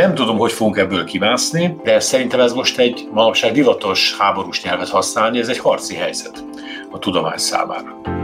Nem tudom, hogy fogunk ebből kimászni, de szerintem ez most egy manapság divatos háborús nyelvet használni, ez egy harci helyzet a tudomány számára.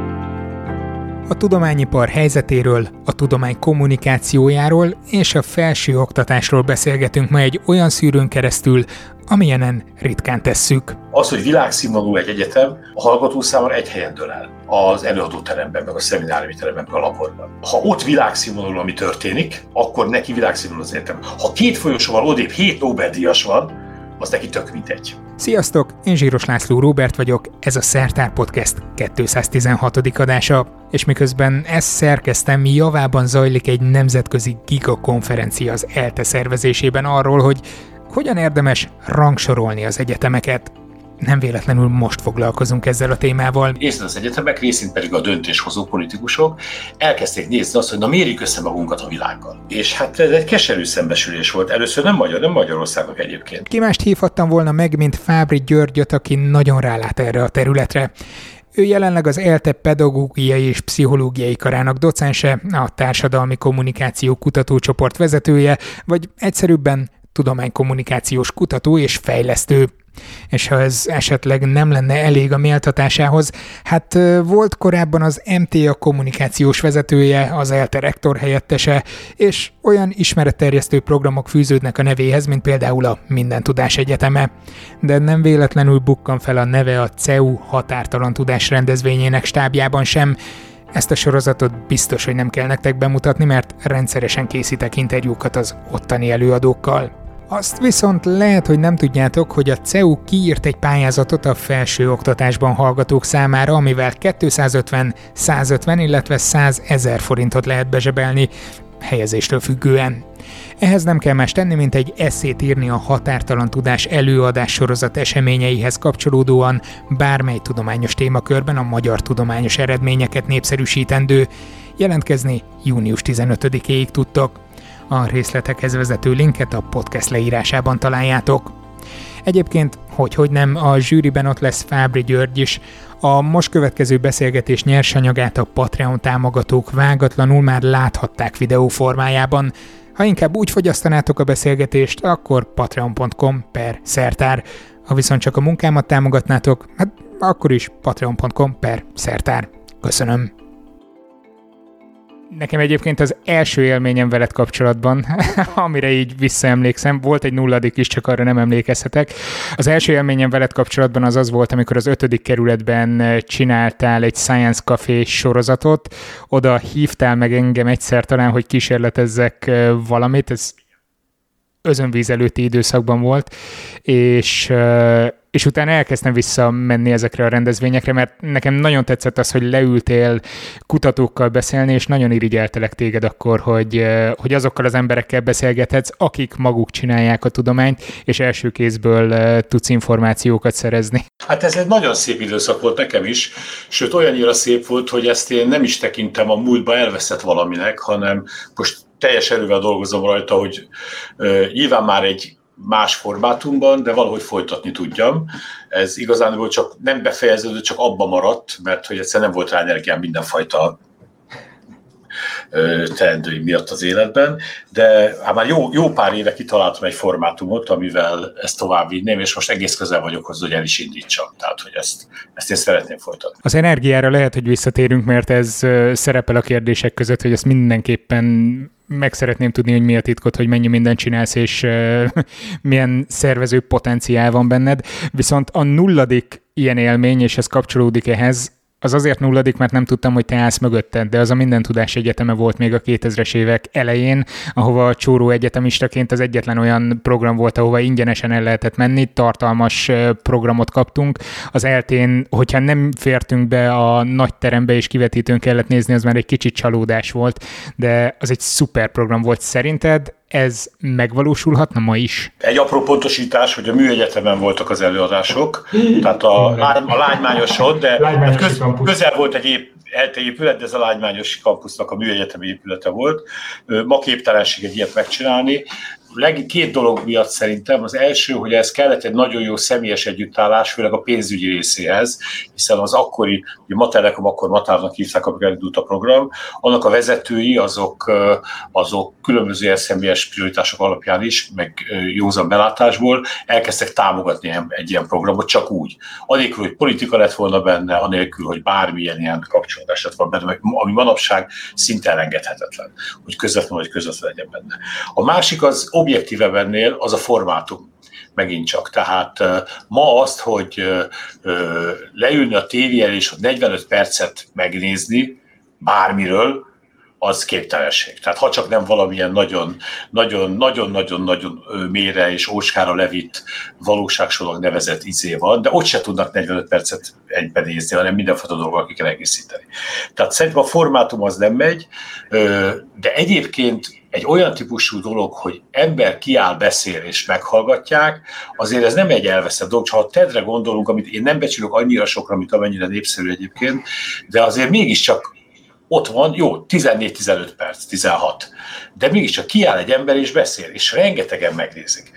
A tudományipar helyzetéről, a tudomány kommunikációjáról és a felső oktatásról beszélgetünk ma egy olyan szűrőn keresztül, amilyenen ritkán tesszük. Az, hogy világszínvonalú egy egyetem, a hallgató számára egy helyen dől el. Az előadóteremben, meg a szemináriumi teremben, meg a laborban. Ha ott világszínvonalú, ami történik, akkor neki világszínvonalú az egyetem. Ha két folyosóval odébb hét Nobel-díjas van, az neki tök mindegy. Sziasztok, én Zsíros László Róbert vagyok, ez a Szertár Podcast 216. adása, és miközben ezt szerkeztem, javában zajlik egy nemzetközi gigakonferencia az ELTE szervezésében arról, hogy hogyan érdemes rangsorolni az egyetemeket, nem véletlenül most foglalkozunk ezzel a témával. Részint az egyetemek, részint pedig a döntéshozó politikusok elkezdték nézni azt, hogy na mérjük össze magunkat a világgal. És hát ez egy keserű szembesülés volt. Először nem Magyar, nem Magyarországnak egyébként. Ki mást hívhattam volna meg, mint Fábri Györgyöt, aki nagyon rálát erre a területre. Ő jelenleg az ELTE pedagógiai és pszichológiai karának docense, a társadalmi kommunikáció kutatócsoport vezetője, vagy egyszerűbben tudománykommunikációs kutató és fejlesztő. És ha ez esetleg nem lenne elég a méltatásához, hát volt korábban az MTA kommunikációs vezetője, az ELTE rektor helyettese, és olyan ismeretterjesztő programok fűződnek a nevéhez, mint például a Minden Tudás Egyeteme. De nem véletlenül bukkan fel a neve a CEU határtalan tudás rendezvényének stábjában sem, ezt a sorozatot biztos, hogy nem kell nektek bemutatni, mert rendszeresen készítek interjúkat az ottani előadókkal. Azt viszont lehet, hogy nem tudjátok, hogy a CEU kiírt egy pályázatot a felső oktatásban hallgatók számára, amivel 250, 150, illetve 100 ezer forintot lehet bezsebelni, helyezéstől függően. Ehhez nem kell más tenni, mint egy eszét írni a határtalan tudás előadás sorozat eseményeihez kapcsolódóan bármely tudományos témakörben a magyar tudományos eredményeket népszerűsítendő. Jelentkezni június 15-éig tudtok. A részletekhez vezető linket a podcast leírásában találjátok. Egyébként, hogy hogy nem, a zsűriben ott lesz Fábri György is. A most következő beszélgetés nyersanyagát a Patreon támogatók vágatlanul már láthatták videó formájában. Ha inkább úgy fogyasztanátok a beszélgetést, akkor patreon.com per szertár. Ha viszont csak a munkámat támogatnátok, hát akkor is patreon.com per szertár. Köszönöm. Nekem egyébként az első élményem veled kapcsolatban, amire így visszaemlékszem, volt egy nulladik is, csak arra nem emlékezhetek. Az első élményem veled kapcsolatban az az volt, amikor az ötödik kerületben csináltál egy Science Café sorozatot, oda hívtál meg engem egyszer talán, hogy kísérletezzek valamit, ez özönvíz előtti időszakban volt, és és utána elkezdtem visszamenni ezekre a rendezvényekre, mert nekem nagyon tetszett az, hogy leültél kutatókkal beszélni, és nagyon irigyeltelek téged akkor, hogy, hogy azokkal az emberekkel beszélgethetsz, akik maguk csinálják a tudományt, és első kézből tudsz információkat szerezni. Hát ez egy nagyon szép időszak volt nekem is, sőt olyannyira szép volt, hogy ezt én nem is tekintem a múltba elveszett valaminek, hanem most teljes erővel dolgozom rajta, hogy uh, nyilván már egy más formátumban, de valahogy folytatni tudjam. Ez igazán csak nem befejeződött, csak abba maradt, mert hogy egyszer nem volt rá energiám mindenfajta teendői miatt az életben, de hát már jó, jó pár éve kitaláltam egy formátumot, amivel ezt tovább vinném, és most egész közel vagyok hozzá, hogy el is indítsam. Tehát, hogy ezt, ezt én szeretném folytatni. Az energiára lehet, hogy visszatérünk, mert ez szerepel a kérdések között, hogy ezt mindenképpen meg szeretném tudni, hogy mi a titkot, hogy mennyi mindent csinálsz, és uh, milyen szervező potenciál van benned. Viszont a nulladik ilyen élmény, és ez kapcsolódik ehhez, az azért nulladik, mert nem tudtam, hogy te állsz mögötted, de az a Minden Tudás Egyeteme volt még a 2000-es évek elején, ahova a Csóró Egyetemistaként az egyetlen olyan program volt, ahova ingyenesen el lehetett menni, tartalmas programot kaptunk. Az eltén, hogyha nem fértünk be a nagy terembe és kivetítőn kellett nézni, az már egy kicsit csalódás volt, de az egy szuper program volt. Szerinted ez megvalósulhatna ma is? Egy apró pontosítás, hogy a műegyetemen voltak az előadások, tehát a, a lágymányosod, de hát köz, közel volt egy épp ELTE épület, de ez a lágymányos kampusznak a műegyetemi épülete volt. Ma képtelenség egy ilyet megcsinálni. Leg, két dolog miatt szerintem. Az első, hogy ez kellett egy nagyon jó személyes együttállás, főleg a pénzügyi részéhez, hiszen az akkori, ugye Matelekom akkor Matárnak hívták, amikor elindult a program, annak a vezetői azok, azok különböző személyes prioritások alapján is, meg józan belátásból elkezdtek támogatni egy ilyen programot csak úgy. Anélkül, hogy politika lett volna benne, anélkül, hogy bármilyen ilyen kapcsolódás lett volna benne, ami manapság szinte elengedhetetlen, hogy közvetlen vagy közvetlen legyen benne. A másik az objektíve bennél az a formátum megint csak. Tehát ma azt, hogy leülni a tévé és 45 percet megnézni bármiről, az képtelenség. Tehát ha csak nem valamilyen nagyon, nagyon, nagyon, nagyon, nagyon mélyre és óskára levitt valóságsorog nevezett izé van, de ott se tudnak 45 percet egyben nézni, hanem mindenfajta dolgokat ki kell egészíteni. Tehát szerintem a formátum az nem megy, de egyébként egy olyan típusú dolog, hogy ember kiáll, beszél és meghallgatják, azért ez nem egy elveszett dolog, ha a TED-re gondolunk, amit én nem becsülök annyira sokra, mint amennyire népszerű egyébként, de azért mégiscsak ott van, jó, 14-15 perc, 16, de mégiscsak kiáll egy ember és beszél, és rengetegen megnézik.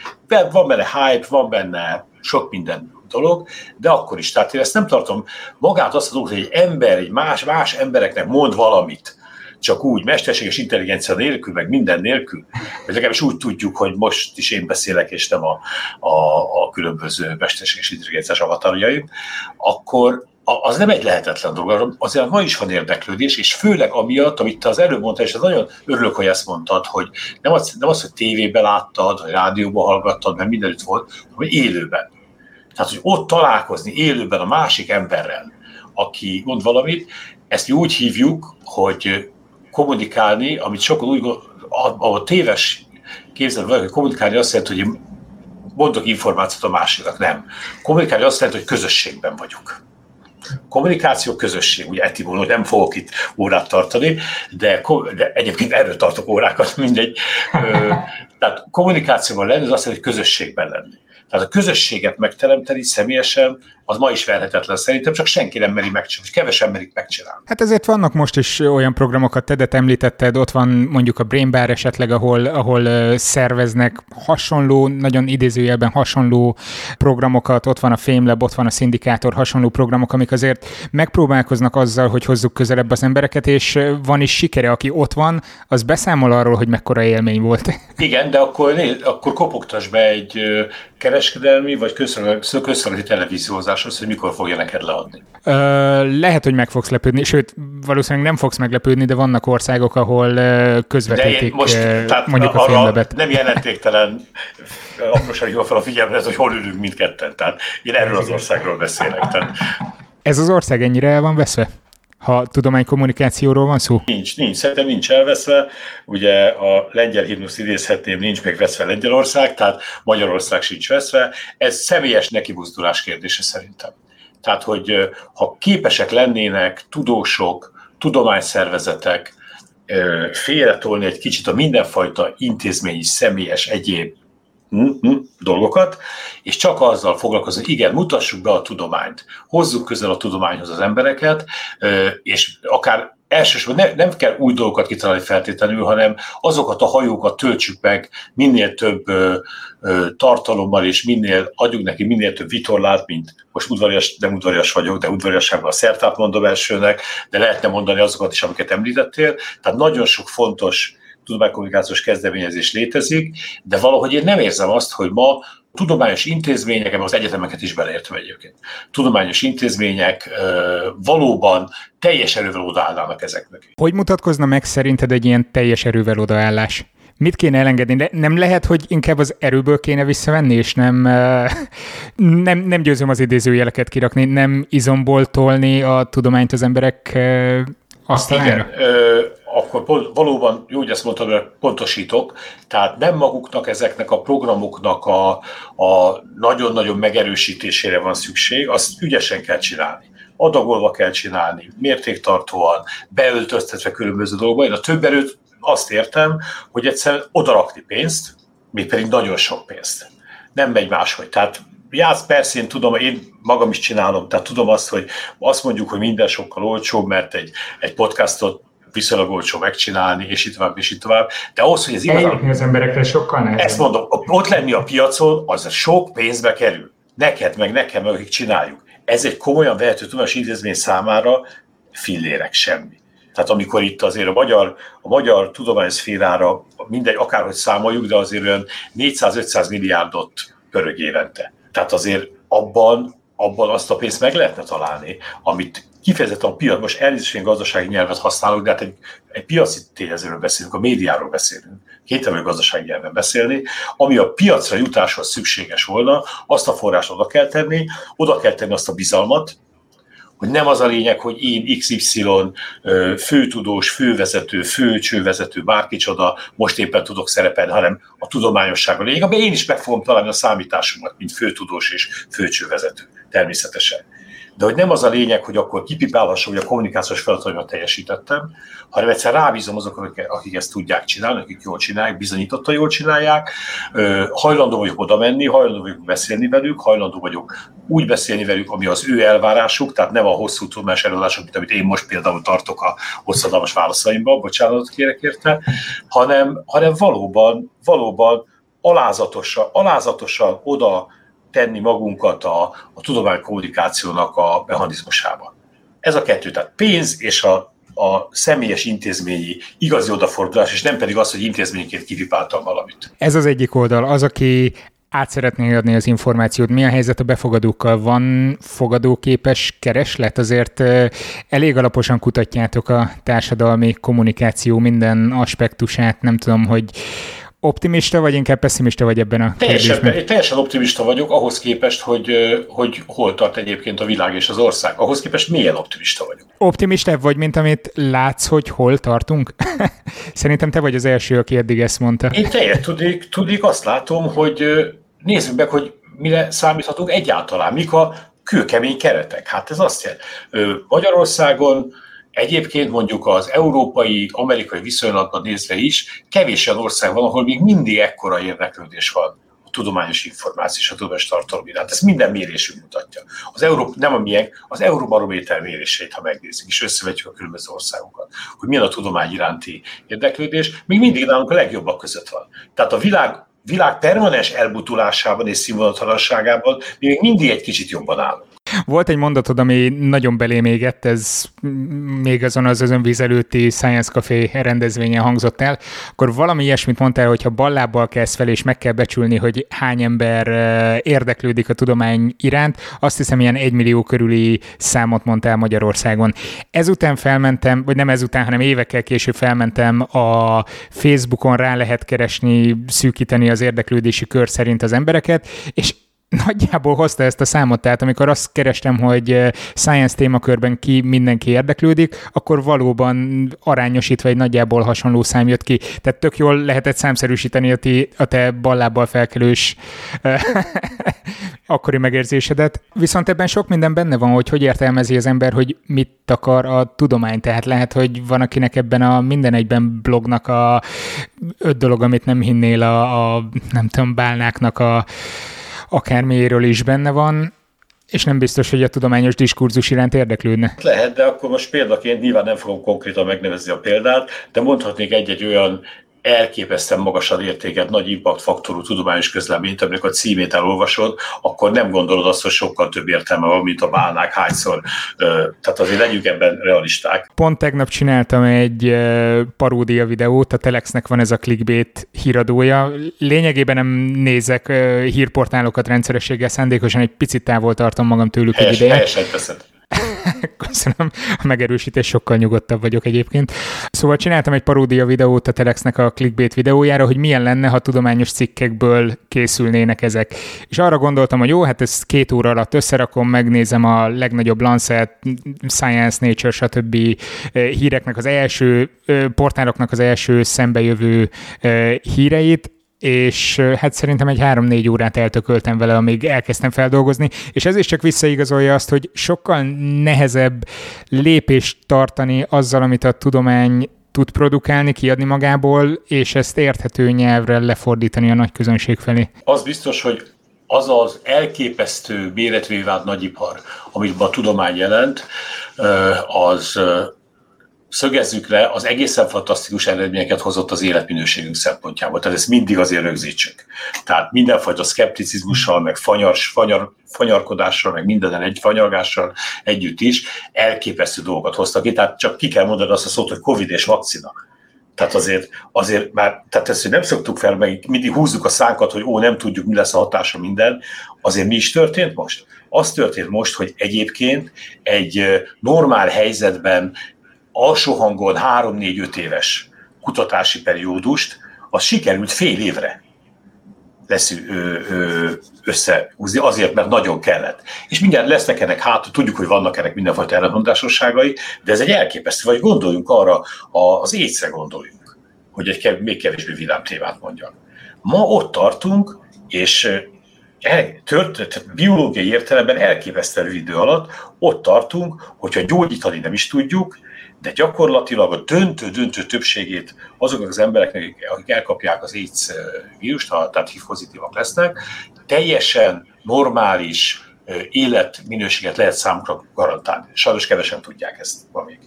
Van benne hype, van benne sok minden dolog, de akkor is. Tehát én ezt nem tartom magát azt a dolgot, hogy egy ember, egy más, más embereknek mond valamit, csak úgy mesterséges intelligencia nélkül, meg minden nélkül, vagy legalábbis úgy tudjuk, hogy most is én beszélek, és nem a, a, a különböző mesterséges intelligenciás avatarjaim, akkor, az nem egy lehetetlen dolog, azért ma is van érdeklődés, és főleg amiatt, amit te az előbb mondtad, és nagyon örülök, hogy ezt mondtad, hogy nem az, nem az hogy tévében láttad, vagy rádióban hallgattad, mert mindenütt volt, hanem élőben. Tehát, hogy ott találkozni élőben a másik emberrel, aki mond valamit, ezt úgy hívjuk, hogy kommunikálni, amit sokan úgy, a, téves képzelő hogy kommunikálni azt jelenti, hogy mondok információt a másiknak, nem. Kommunikálni azt jelenti, hogy közösségben vagyunk kommunikáció, közösség, ugye etimológia, nem fogok itt órát tartani, de, de egyébként erről tartok órákat, mindegy. Tehát kommunikációban lenni, az azt jelenti, hogy közösségben lenni. Tehát a közösséget megteremteni személyesen, az ma is verhetetlen szerintem, csak senki nem meri megcsinálni, kevesen merik megcsinálni. Hát ezért vannak most is olyan programokat, Tedet említetted, ott van mondjuk a Brain Bar esetleg, ahol, ahol szerveznek hasonló, nagyon idézőjelben hasonló programokat, ott van a FameLab, ott van a Szindikátor, hasonló programok, amik azért megpróbálkoznak azzal, hogy hozzuk közelebb az embereket, és van is sikere, aki ott van, az beszámol arról, hogy mekkora élmény volt. Igen, de akkor, akkor kopogtass be egy kereskedelmi vagy közszolgálati televíziózáshoz, hogy mikor fogja neked leadni? Ö, lehet, hogy meg fogsz lepődni, sőt, valószínűleg nem fogsz meglepődni, de vannak országok, ahol közvetítik most, tehát mondjuk a filmlebet. Nem jelentéktelen apróság fel a figyelmet, hogy hol ülünk mindketten. Tehát én erről az országról beszélek. Tehát... Ez az ország ennyire el van veszve? Ha tudománykommunikációról van szó? Nincs, nincs, szerintem nincs elveszve. Ugye a lengyel himnusz idézhetném, nincs még veszve Lengyelország, tehát Magyarország sincs veszve. Ez személyes nekibuzdulás kérdése szerintem. Tehát, hogy ha képesek lennének tudósok, tudományszervezetek félretolni egy kicsit a mindenfajta intézményi, személyes, egyéb dolgokat, és csak azzal foglalkozni, igen, mutassuk be a tudományt, hozzuk közel a tudományhoz az embereket, és akár elsősorban ne, nem kell új dolgokat kitalálni feltétlenül, hanem azokat a hajókat töltsük meg minél több ö, ö, tartalommal, és minél adjuk neki minél több vitorlát, mint most udvarias, nem udvarias vagyok, de udvariasságban a szertát mondom elsőnek, de lehetne mondani azokat is, amiket említettél. Tehát nagyon sok fontos tudománykommunikációs kezdeményezés létezik, de valahogy én nem érzem azt, hogy ma tudományos intézmények, az egyetemeket is beleértve egyébként, tudományos intézmények valóban teljes erővel odaállnának ezeknek. Hogy mutatkozna meg szerinted egy ilyen teljes erővel odaállás? Mit kéne elengedni? De nem lehet, hogy inkább az erőből kéne visszavenni, és nem, nem, nem győzöm az idézőjeleket kirakni, nem izomból tolni a tudományt az emberek asztalára? Igen, akkor valóban, jó, hogy ezt mondtam, hogy pontosítok, tehát nem maguknak ezeknek a programoknak a, a nagyon-nagyon megerősítésére van szükség, azt ügyesen kell csinálni. Adagolva kell csinálni, mértéktartóan, beöltöztetve különböző dolgokba. Én a több erőt azt értem, hogy egyszerűen odarakni pénzt, még pedig nagyon sok pénzt. Nem megy máshogy. Tehát játsz, persze én tudom, én magam is csinálom, tehát tudom azt, hogy azt mondjuk, hogy minden sokkal olcsóbb, mert egy, egy podcastot viszonylag olcsó megcsinálni, és itt tovább, és itt tovább. De ahhoz, hogy ez igazán... az emberekre sokkal nehezebb. Ezt mondom, ott lenni a piacon, az sok pénzbe kerül. Neked, meg nekem, meg akik csináljuk. Ez egy komolyan vehető tudományos intézmény számára fillérek semmi. Tehát amikor itt azért a magyar, a magyar tudományszférára mindegy, akárhogy számoljuk, de azért olyan 400-500 milliárdot pörög évente. Tehát azért abban, abban azt a pénzt meg lehetne találni, amit kifejezetten a piac, most elnézést, gazdasági nyelvet használok, de hát egy, egy piaci tényezőről beszélünk, a médiáról beszélünk, kételmű gazdasági nyelven beszélni, ami a piacra jutáshoz szükséges volna, azt a forrást oda kell tenni, oda kell tenni azt a bizalmat, hogy nem az a lényeg, hogy én XY főtudós, fővezető, főcsővezető, bárkicsoda most éppen tudok szerepelni, hanem a tudományosság a lényeg, amiben én is meg fogom találni a számításomat, mint főtudós és főcsővezető, természetesen de hogy nem az a lényeg, hogy akkor kipipálhassam, hogy a kommunikációs feladataimat teljesítettem, hanem egyszer rábízom azok, akik ezt tudják csinálni, akik jól csinálják, bizonyította jól csinálják, hajlandó vagyok oda menni, hajlandó vagyok beszélni velük, hajlandó vagyok úgy beszélni velük, ami az ő elvárásuk, tehát nem a hosszú tudományos előadások, mint amit én most például tartok a hosszadalmas válaszaimban, bocsánatot kérek érte, hanem, hanem valóban, valóban alázatosan, alázatosan oda tenni magunkat a, a tudománykommunikációnak a mechanizmusába. Ez a kettő, tehát pénz és a, a személyes intézményi igazi odafordulás, és nem pedig az, hogy intézményként kivipáltam valamit. Ez az egyik oldal. Az, aki át szeretné adni az információt. Mi a helyzet a befogadókkal? Van fogadóképes kereslet? Azért elég alaposan kutatjátok a társadalmi kommunikáció minden aspektusát. Nem tudom, hogy optimista, vagy inkább pessimista vagy ebben a teljesen, kérdésben? Teljesen optimista vagyok, ahhoz képest, hogy, hogy hol tart egyébként a világ és az ország. Ahhoz képest milyen optimista vagyok. Optimista vagy, mint amit látsz, hogy hol tartunk? Szerintem te vagy az első, aki eddig ezt mondta. Én teljesen tudik, tudik, azt látom, hogy nézzük meg, hogy mire számíthatunk egyáltalán, mik a kőkemény keretek. Hát ez azt jelenti, Magyarországon Egyébként mondjuk az európai, amerikai viszonylatban nézve is kevés olyan ország van, ahol még mindig ekkora érdeklődés van a tudományos információ és a tudományos tartalom iránt. Ezt minden mérésünk mutatja. Az Európa, nem a milyen, az Euróbarométer méréseit, ha megnézzük, és összevetjük a különböző országokat, hogy milyen a tudomány iránti érdeklődés, még mindig nálunk a legjobbak között van. Tehát a világ világ permanens elbutulásában és színvonaltalanságában mi még mindig egy kicsit jobban állunk. Volt egy mondatod, ami nagyon belém égett, ez még azon az özönvíz előtti Science Café rendezvényen hangzott el, akkor valami ilyesmit mondtál, hogy ha ballábbal kezd fel, és meg kell becsülni, hogy hány ember érdeklődik a tudomány iránt, azt hiszem ilyen egymillió körüli számot mondtál Magyarországon. Ezután felmentem, vagy nem ezután, hanem évekkel később felmentem a Facebookon rá lehet keresni, szűkíteni az érdeklődési kör szerint az embereket, és nagyjából hozta ezt a számot, tehát amikor azt kerestem, hogy eh, science témakörben ki mindenki érdeklődik, akkor valóban arányosítva egy nagyjából hasonló szám jött ki. Tehát tök jól lehetett számszerűsíteni a, ti, a te ballábbal felkelős eh, akkori megérzésedet. Viszont ebben sok minden benne van, hogy hogy értelmezi az ember, hogy mit akar a tudomány. Tehát lehet, hogy van, akinek ebben a minden egyben blognak a öt dolog, amit nem hinnél a, a nem tudom, bálnáknak a akármiéről is benne van, és nem biztos, hogy a tudományos diskurzus iránt érdeklődne. Lehet, de akkor most példaként nyilván nem fogom konkrétan megnevezni a példát, de mondhatnék egy-egy olyan elképesztően magasan értéket, nagy impact faktorú tudományos közleményt, amikor a címét elolvasod, akkor nem gondolod azt, hogy sokkal több értelme van, mint a bálnák hányszor. Tehát azért legyünk ebben realisták. Pont tegnap csináltam egy paródia videót, a Telexnek van ez a clickbait híradója. Lényegében nem nézek hírportálokat rendszerességgel, szándékosan egy picit távol tartom magam tőlük Helyes, egy ideje. Helyesen teszed. Köszönöm, a megerősítés sokkal nyugodtabb vagyok egyébként. Szóval csináltam egy paródia videót a Telexnek a clickbait videójára, hogy milyen lenne, ha tudományos cikkekből készülnének ezek. És arra gondoltam, hogy jó, hát ezt két óra alatt összerakom, megnézem a legnagyobb Lancet, Science, Nature, stb. Eh, híreknek az első, eh, portáloknak az első szembejövő eh, híreit, és hát szerintem egy három-négy órát eltököltem vele, amíg elkezdtem feldolgozni, és ez is csak visszaigazolja azt, hogy sokkal nehezebb lépést tartani azzal, amit a tudomány tud produkálni, kiadni magából, és ezt érthető nyelvre lefordítani a nagy közönség felé. Az biztos, hogy az az elképesztő méretvé vált nagyipar, amit a tudomány jelent, az szögezzük le, az egészen fantasztikus eredményeket hozott az életminőségünk szempontjából. Tehát ezt mindig azért rögzítsük. Tehát mindenfajta szkepticizmussal, meg fanyar, fanyar, fanyarkodással, meg minden egy fanyargással együtt is elképesztő dolgokat hoztak ki. Tehát csak ki kell mondani azt a szót, hogy Covid és vakcina. Tehát azért, azért már, tehát ezt, hogy nem szoktuk fel, meg mindig húzzuk a szánkat, hogy ó, nem tudjuk, mi lesz a hatása minden, azért mi is történt most? Az történt most, hogy egyébként egy normál helyzetben alsó hangon 3-4-5 éves kutatási periódust, az sikerült fél évre lesz összehúzni, azért, mert nagyon kellett. És mindjárt lesznek ennek, hát tudjuk, hogy vannak ennek mindenfajta ellentmondásosságai, de ez egy elképesztő, vagy gondoljunk arra, az éjszre gondoljunk, hogy egy még kevésbé vidám témát mondjak. Ma ott tartunk, és el, tört, biológiai értelemben elképesztő idő alatt ott tartunk, hogyha gyógyítani nem is tudjuk, de gyakorlatilag a döntő-döntő többségét azoknak az embereknek, akik elkapják az AIDS vírust, tehát HIV pozitívak lesznek, teljesen normális életminőséget lehet számukra garantálni. Sajnos kevesen tudják ezt ma még.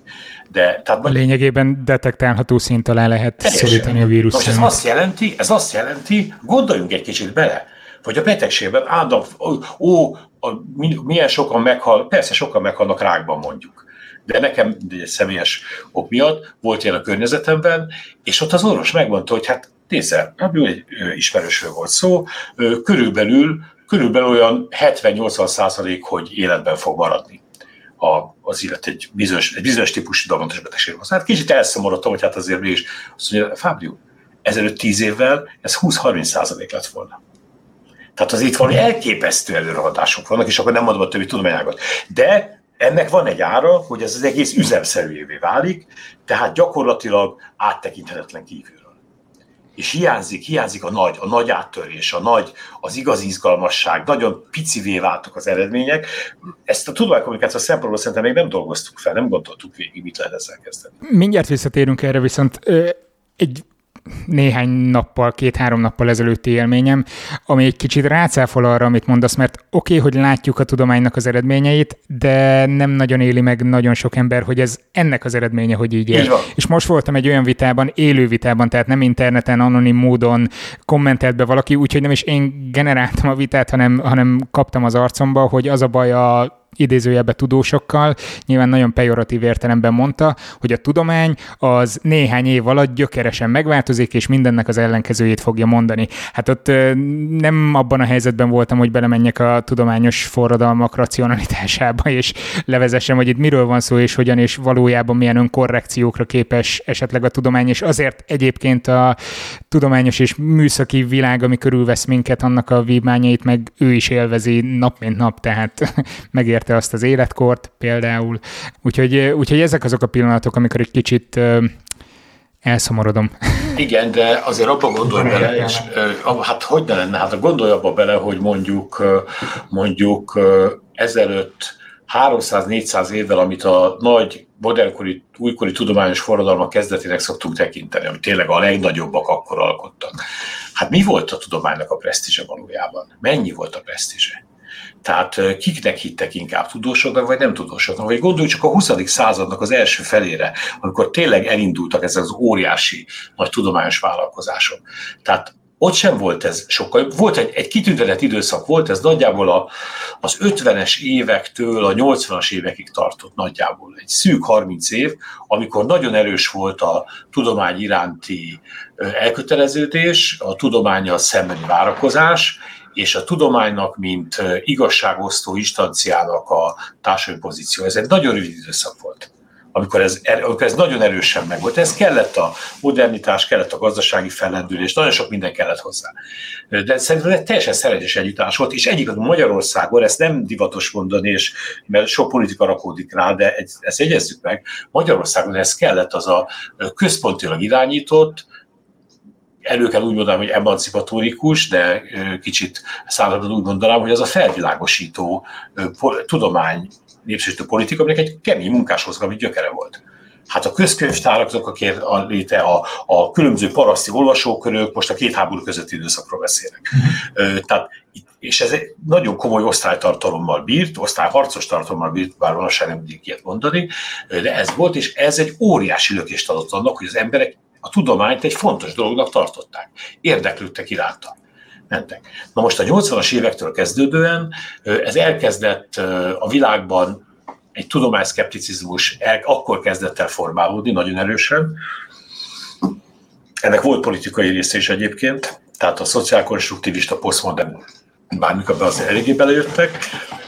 De, tehát, Lényegében detektálható szint alá lehet teljesen. szorítani a vírus. Most ez azt jelenti, ez azt jelenti, gondoljunk egy kicsit bele, hogy a betegségben állandóan, ó, ó, milyen sokan meghal, persze sokan meghalnak rákban mondjuk de nekem egy személyes ok miatt volt ilyen a környezetemben, és ott az orvos megmondta, hogy hát nézze, ebből egy ismerősről volt szó, körülbelül, körülbelül olyan 70-80 százalék, hogy életben fog maradni a, az illet egy bizonyos, egy bizonyos típusú daganatos betegség. Hát kicsit elszomorodtam, hogy hát azért mégis azt mondja, Fábio, ezelőtt 10 évvel ez 20-30 százalék lett volna. Tehát az itt valami elképesztő előrehatások vannak, és akkor nem mondom a többi tudományágat. De ennek van egy ára, hogy ez az egész üzemszerűjévé válik, tehát gyakorlatilag áttekinthetetlen kívülről. És hiányzik, hiányzik a nagy, a nagy áttörés, a nagy, az igazi izgalmasság, nagyon picivé váltak az eredmények. Ezt a tudománykommunikáció szempontból szerintem még nem dolgoztuk fel, nem gondoltuk végig, mit lehet ezzel kezdeni. Mindjárt visszatérünk erre, viszont egy néhány nappal, két-három nappal ezelőtti élményem, ami egy kicsit rácáfol arra, amit mondasz, mert oké, okay, hogy látjuk a tudománynak az eredményeit, de nem nagyon éli meg nagyon sok ember, hogy ez ennek az eredménye, hogy így él. És most voltam egy olyan vitában, élő vitában, tehát nem interneten, anonim módon kommentelt be valaki, úgyhogy nem is én generáltam a vitát, hanem, hanem kaptam az arcomba, hogy az a baj a idézőjelbe tudósokkal, nyilván nagyon pejoratív értelemben mondta, hogy a tudomány az néhány év alatt gyökeresen megváltozik, és mindennek az ellenkezőjét fogja mondani. Hát ott nem abban a helyzetben voltam, hogy belemenjek a tudományos forradalmak racionalitásába, és levezessem, hogy itt miről van szó, és hogyan, és valójában milyen önkorrekciókra képes esetleg a tudomány, és azért egyébként a tudományos és műszaki világ, ami körülvesz minket, annak a vívmányait meg ő is élvezi nap mint nap, tehát megért elérte azt az életkort például. Úgyhogy, úgyhogy ezek azok a pillanatok, amikor egy kicsit elszomorodom. Igen, de azért abba gondolj bele, és hát hogy ne lenne, hát gondolj abba bele, hogy mondjuk, mondjuk ezelőtt 300-400 évvel, amit a nagy modernkori, újkori tudományos forradalmak kezdetének szoktunk tekinteni, ami tényleg a legnagyobbak akkor alkottak. Hát mi volt a tudománynak a presztízse valójában? Mennyi volt a presztízse? Tehát kiknek hittek inkább tudósoknak, vagy nem tudósoknak? Vagy gondolj csak a 20. századnak az első felére, amikor tényleg elindultak ezek az óriási nagy tudományos vállalkozások. Tehát ott sem volt ez sokkal. Volt egy, egy kitüntetett időszak, volt ez nagyjából a, az 50-es évektől a 80-as évekig tartott nagyjából. Egy szűk 30 év, amikor nagyon erős volt a tudomány iránti elköteleződés, a tudományjal szembeni várakozás, és a tudománynak, mint igazságosztó instanciának a társadalmi pozíció. Ez egy nagyon rövid időszak volt amikor ez, er, amikor ez nagyon erősen megvolt. Ez kellett a modernitás, kellett a gazdasági fellendülés, nagyon sok minden kellett hozzá. De szerintem egy teljesen szerencsés együttállás volt, és egyik Magyarországon, ezt nem divatos mondani, és, mert sok politika rakódik rá, de ezt jegyezzük meg, Magyarországon ez kellett az a központilag irányított, elő kell úgy mondanám, hogy emancipatórikus, de kicsit szállodon úgy mondanám, hogy az a felvilágosító tudomány, népszerűsítő politika, aminek egy kemény munkáshozgalmi gyökere volt. Hát a közkönyvtáraknak a, kér, a léte, a, a különböző paraszti olvasókörök, most a két háború közötti időszakról beszélek. Uh-huh. Tehát, és ez egy nagyon komoly osztálytartalommal bírt, osztályharcos tartalommal bírt, bár van sem nem ilyet mondani, de ez volt, és ez egy óriási lökést adott annak, hogy az emberek a tudományt egy fontos dolognak tartották. Érdeklődtek iránta. Mentek. Na most a 80-as évektől kezdődően ez elkezdett a világban egy tudományszkepticizmus el, akkor kezdett el formálódni nagyon erősen. Ennek volt politikai része is egyébként, tehát a szociálkonstruktivista, posztmodern bármik abban az eléggé belejöttek,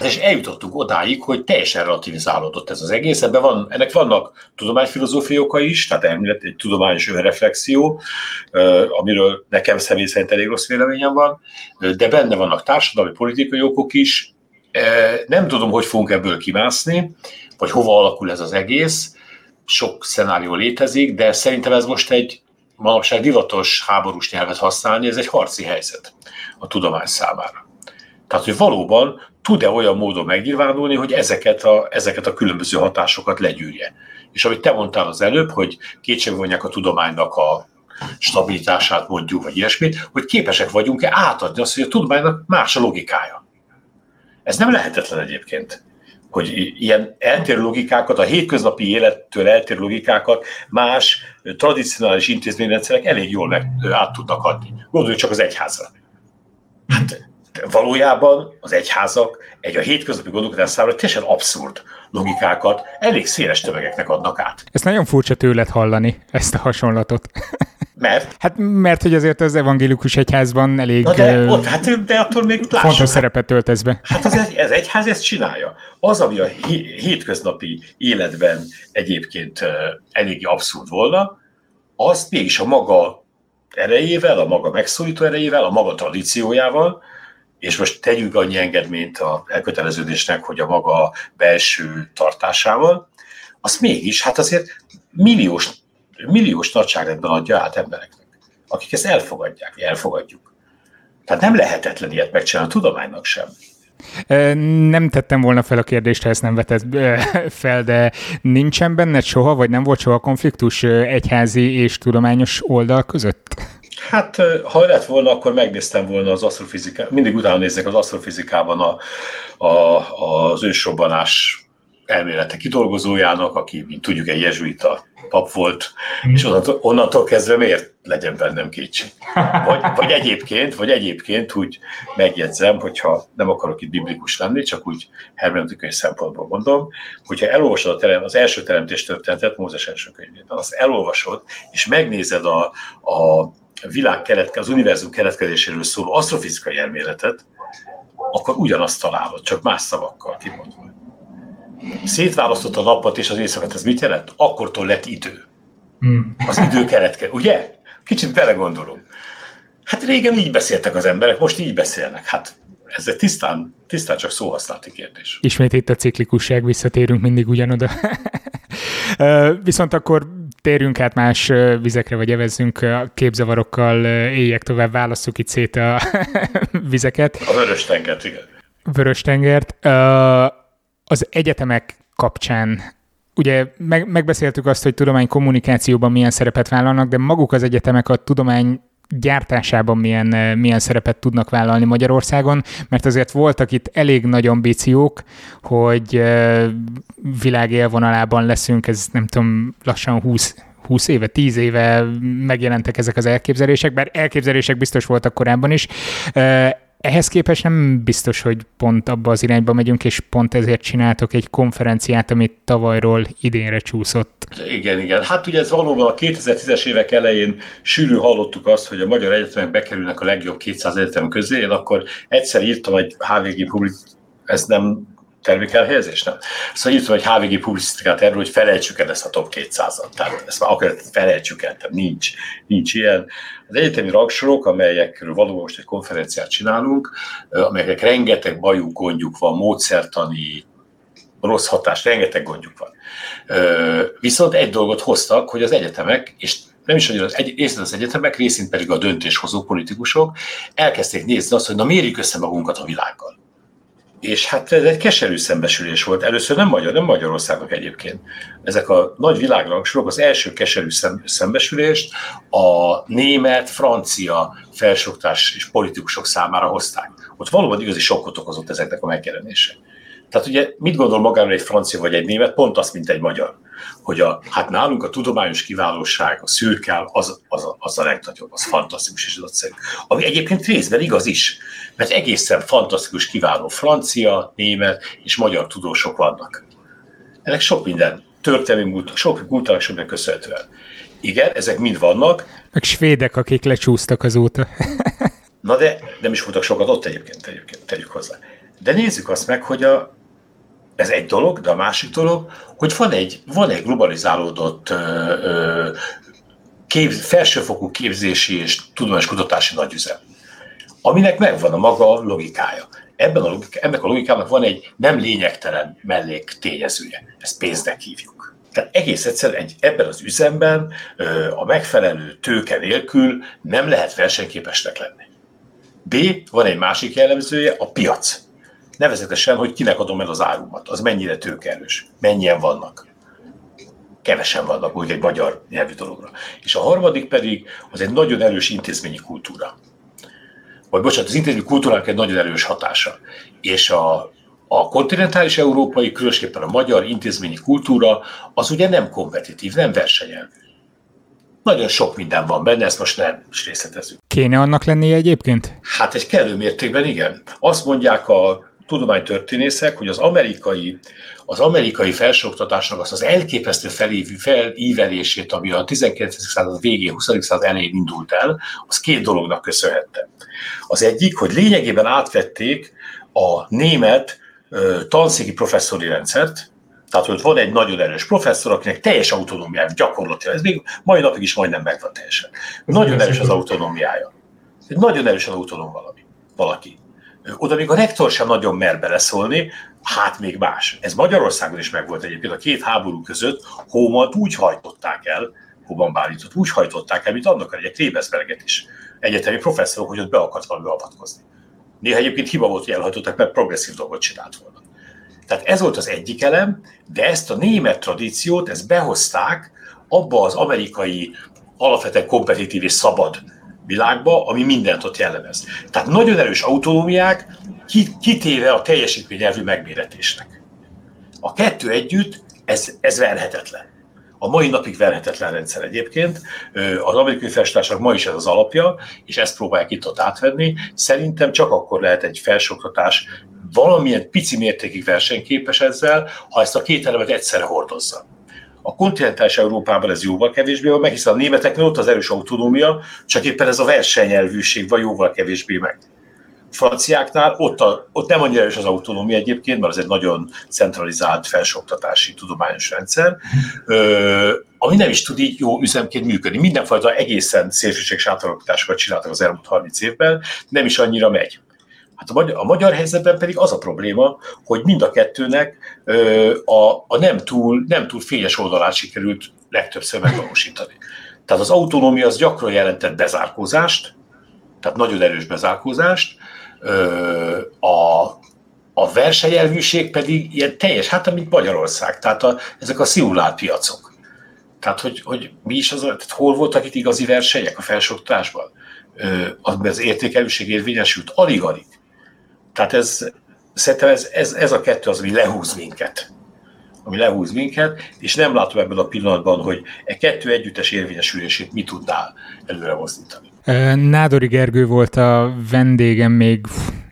és eljutottunk odáig, hogy teljesen relativizálódott ez az egész. Ebben van, ennek vannak tudományfilozófiai okai is, tehát elmélet, egy tudományos önreflexió, amiről nekem személy szerint elég rossz véleményem van, de benne vannak társadalmi, politikai okok is. Nem tudom, hogy fogunk ebből kimászni, vagy hova alakul ez az egész. Sok szenárió létezik, de szerintem ez most egy manapság divatos háborús nyelvet használni, ez egy harci helyzet a tudomány számára. Tehát, hogy valóban tud-e olyan módon megnyilvánulni, hogy ezeket a, ezeket a különböző hatásokat legyűrje. És amit te mondtál az előbb, hogy kétségvonják a tudománynak a stabilitását mondjuk, vagy ilyesmit, hogy képesek vagyunk-e átadni azt, hogy a tudománynak más a logikája. Ez nem lehetetlen egyébként hogy ilyen eltérő logikákat, a hétköznapi élettől eltérő logikákat más tradicionális intézményrendszerek elég jól meg át tudnak adni. Gondolj csak az egyházra. Hát valójában az egyházak egy a hétköznapi gondolkodás számára teljesen abszurd logikákat elég széles tömegeknek adnak át. Ezt nagyon furcsa tőled hallani, ezt a hasonlatot. Mert? Hát mert, hogy azért az evangélikus egyházban elég Na de, ott, hát, de attól még lássuk, fontos hát, szerepet töltesz be. Hát az egy, ez egyház ezt csinálja. Az, ami a hétköznapi életben egyébként eléggé abszurd volna, az mégis a maga erejével, a maga megszólító erejével, a maga tradíciójával, és most tegyünk annyi engedményt a elköteleződésnek, hogy a maga belső tartásával, az mégis, hát azért milliós, milliós nagyságrendben adja át embereknek, akik ezt elfogadják, elfogadjuk. Tehát nem lehetetlen ilyet megcsinálni a tudománynak sem. Nem tettem volna fel a kérdést, ha ezt nem vetett fel, de nincsen benned soha, vagy nem volt soha konfliktus egyházi és tudományos oldal között? Hát, ha lett volna, akkor megnéztem volna az asztrofizikát. Mindig utána nézek az asztrofizikában a, a, az ősrobbanás elmélete kidolgozójának, aki, mint tudjuk, egy jezsuita pap volt, mm. és onnantól, onnantól kezdve miért legyen bennem kétség. Vagy, vagy egyébként, vagy egyébként úgy megjegyzem, hogyha nem akarok itt biblikus lenni, csak úgy hermeneutikai szempontból mondom, hogyha elolvasod a terem, az első teremtés történetet, Mózes első könyvében, azt elolvasod, és megnézed a, a világ keletke, az univerzum keletkezéséről szóló asztrofizikai elméletet, akkor ugyanazt találod, csak más szavakkal kimondva. Szétválasztott a napot és az éjszakát, ez mit jelent? Akkortól lett idő. Hmm. Az idő keletke, ugye? Kicsit belegondolunk. Hát régen így beszéltek az emberek, most így beszélnek. Hát ez egy tisztán, tisztán csak szóhasználati kérdés. Ismét itt a ciklikusság, visszatérünk mindig ugyanoda. Viszont akkor térjünk át más vizekre, vagy evezzünk a képzavarokkal, éljek tovább, válasszuk itt szét a vizeket. A vörös tengert, igen. Vörös tengert. Az egyetemek kapcsán ugye meg, megbeszéltük azt, hogy tudomány kommunikációban milyen szerepet vállalnak, de maguk az egyetemek a tudomány gyártásában milyen, milyen szerepet tudnak vállalni Magyarországon, mert azért voltak itt elég nagy ambíciók, hogy világ élvonalában leszünk, ez nem tudom, lassan 20, 20 éve, 10 éve megjelentek ezek az elképzelések, bár elképzelések biztos voltak korábban is. Ehhez képest nem biztos, hogy pont abba az irányba megyünk, és pont ezért csináltok egy konferenciát, amit tavalyról idénre csúszott. Igen, igen. Hát ugye ez valóban a 2010-es évek elején sűrű hallottuk azt, hogy a magyar egyetemek bekerülnek a legjobb 200 egyetem közé, én akkor egyszer írtam egy HVG publik, ez nem termékelhelyezés, nem? Szóval írtam egy HVG publicisztikát erről, hogy felejtsük el ezt a top 200-at. Tehát ezt már akár felejtsük el, tehát nincs, nincs ilyen. Az egyetemi rangsorok, amelyekről valóban most egy konferenciát csinálunk, amelyek rengeteg bajuk, gondjuk van, módszertani, rossz hatás, rengeteg gondjuk van. Viszont egy dolgot hoztak, hogy az egyetemek, és nem is annyira egy, részint az egyetemek, részint pedig a döntéshozó politikusok elkezdték nézni azt, hogy na mérjük össze magunkat a világgal és hát ez egy keserű szembesülés volt. Először nem, Magyar, nem Magyarországnak egyébként. Ezek a nagy világrangsorok az első keserű szembesülést a német, francia felsőoktatás és politikusok számára hozták. Ott valóban igazi sokkot okozott ezeknek a megjelenése. Tehát ugye mit gondol magáról egy francia vagy egy német? Pont azt, mint egy magyar. Hogy a, hát nálunk a tudományos kiválóság, a szürkel, az, az, az a legnagyobb, az fantasztikus és nagyszerű. Ami egyébként részben igaz is, mert egészen fantasztikus, kiváló francia, német és magyar tudósok vannak. Ennek sok minden történelmi múlt, sok múltanak sok köszönhetően. Igen, ezek mind vannak. Meg svédek, akik lecsúsztak azóta. Na de nem is voltak sokat ott egyébként, egyébként tegyük hozzá. De nézzük azt meg, hogy a, ez egy dolog, de a másik dolog, hogy van egy, van egy globalizálódott ö, ö, képz, felsőfokú képzési és tudományos kutatási nagyüzem, aminek megvan a maga logikája. Ebben a logika, ennek a logikának van egy nem lényegtelen mellék tényezője. Ezt pénznek hívjuk. Tehát egész egyszerűen egy, ebben az üzemben ö, a megfelelő tőke nélkül nem lehet versenyképesnek lenni. B, van egy másik jellemzője, a piac nevezetesen, hogy kinek adom el az árumat, az mennyire tőkerős, mennyien vannak. Kevesen vannak, úgy egy magyar nyelvű dologra. És a harmadik pedig az egy nagyon erős intézményi kultúra. Vagy bocsánat, az intézményi kultúrának egy nagyon erős hatása. És a, a kontinentális európai, különösképpen a magyar intézményi kultúra, az ugye nem kompetitív, nem versenyelvű. Nagyon sok minden van benne, ezt most nem is részletezünk. Kéne annak lennie egyébként? Hát egy kellő mértékben igen. Azt mondják a tudománytörténészek, hogy az amerikai, az amerikai felsőoktatásnak az az elképesztő felévű felívelését, ami a 19. század végén, 20. század elején indult el, az két dolognak köszönhette. Az egyik, hogy lényegében átvették a német tanszéki professzori rendszert, tehát, hogy van egy nagyon erős professzor, akinek teljes autonómiája, gyakorlatilag, ez még mai napig is majdnem megvan teljesen. Nagyon erős az autonómiája. Nagyon erős az autonóm valami, valaki oda még a rektor sem nagyon mer beleszólni, hát még más. Ez Magyarországon is megvolt egyébként a két háború között, Hómant úgy hajtották el, Hóban Bálintot úgy hajtották el, mint annak egy Trébeszberget is. Egyetemi professzorok, hogy ott be akart valami avatkozni. Néha egyébként hiba volt, hogy elhajtották, mert progresszív dolgot csinált volna. Tehát ez volt az egyik elem, de ezt a német tradíciót, ezt behozták abba az amerikai alapvetően kompetitív és szabad világba, ami mindent ott jellemez. Tehát nagyon erős autonómiák, kitéve a teljesítményelvű megméretésnek. A kettő együtt, ez, ez verhetetlen. A mai napig verhetetlen rendszer egyébként. Az amerikai felsőtársak ma is ez az alapja, és ezt próbálják itt ott átvenni. Szerintem csak akkor lehet egy felsőoktatás valamilyen pici mértékig versenyképes ezzel, ha ezt a két elemet egyszerre hordozza. A kontinentális Európában ez jóval kevésbé van meg, hiszen a németeknél ott az erős autonómia, csak éppen ez a versenyelvűség van jóval kevésbé meg. A franciáknál ott, a, ott nem annyira erős az autonómia egyébként, mert ez egy nagyon centralizált felsőoktatási tudományos rendszer, ö, ami nem is tud így jó üzemként működni. Mindenfajta egészen szélsőséges átalakításokat csináltak az elmúlt 30 évben, nem is annyira megy. Hát a magyar, a magyar helyzetben pedig az a probléma, hogy mind a kettőnek ö, a, a nem, túl, nem túl fényes oldalát sikerült legtöbbször megvalósítani. Tehát az autonómia az gyakran jelentett bezárkózást, tehát nagyon erős bezárkózást, ö, a, a versenyelvűség pedig ilyen teljes, hát mint Magyarország, tehát a, ezek a szimulált piacok. Tehát, hogy, hogy mi is az, tehát hol voltak itt igazi versenyek a felsőoktatásban? Az, az értékelőség érvényesült? Alig-alig. Tehát ez, szerintem ez, ez, ez a kettő az, ami lehúz minket ami lehúz minket, és nem látom ebben a pillanatban, hogy e kettő együttes érvényesülését mi tudnál előre mozdítani. Nádori Gergő volt a vendégem még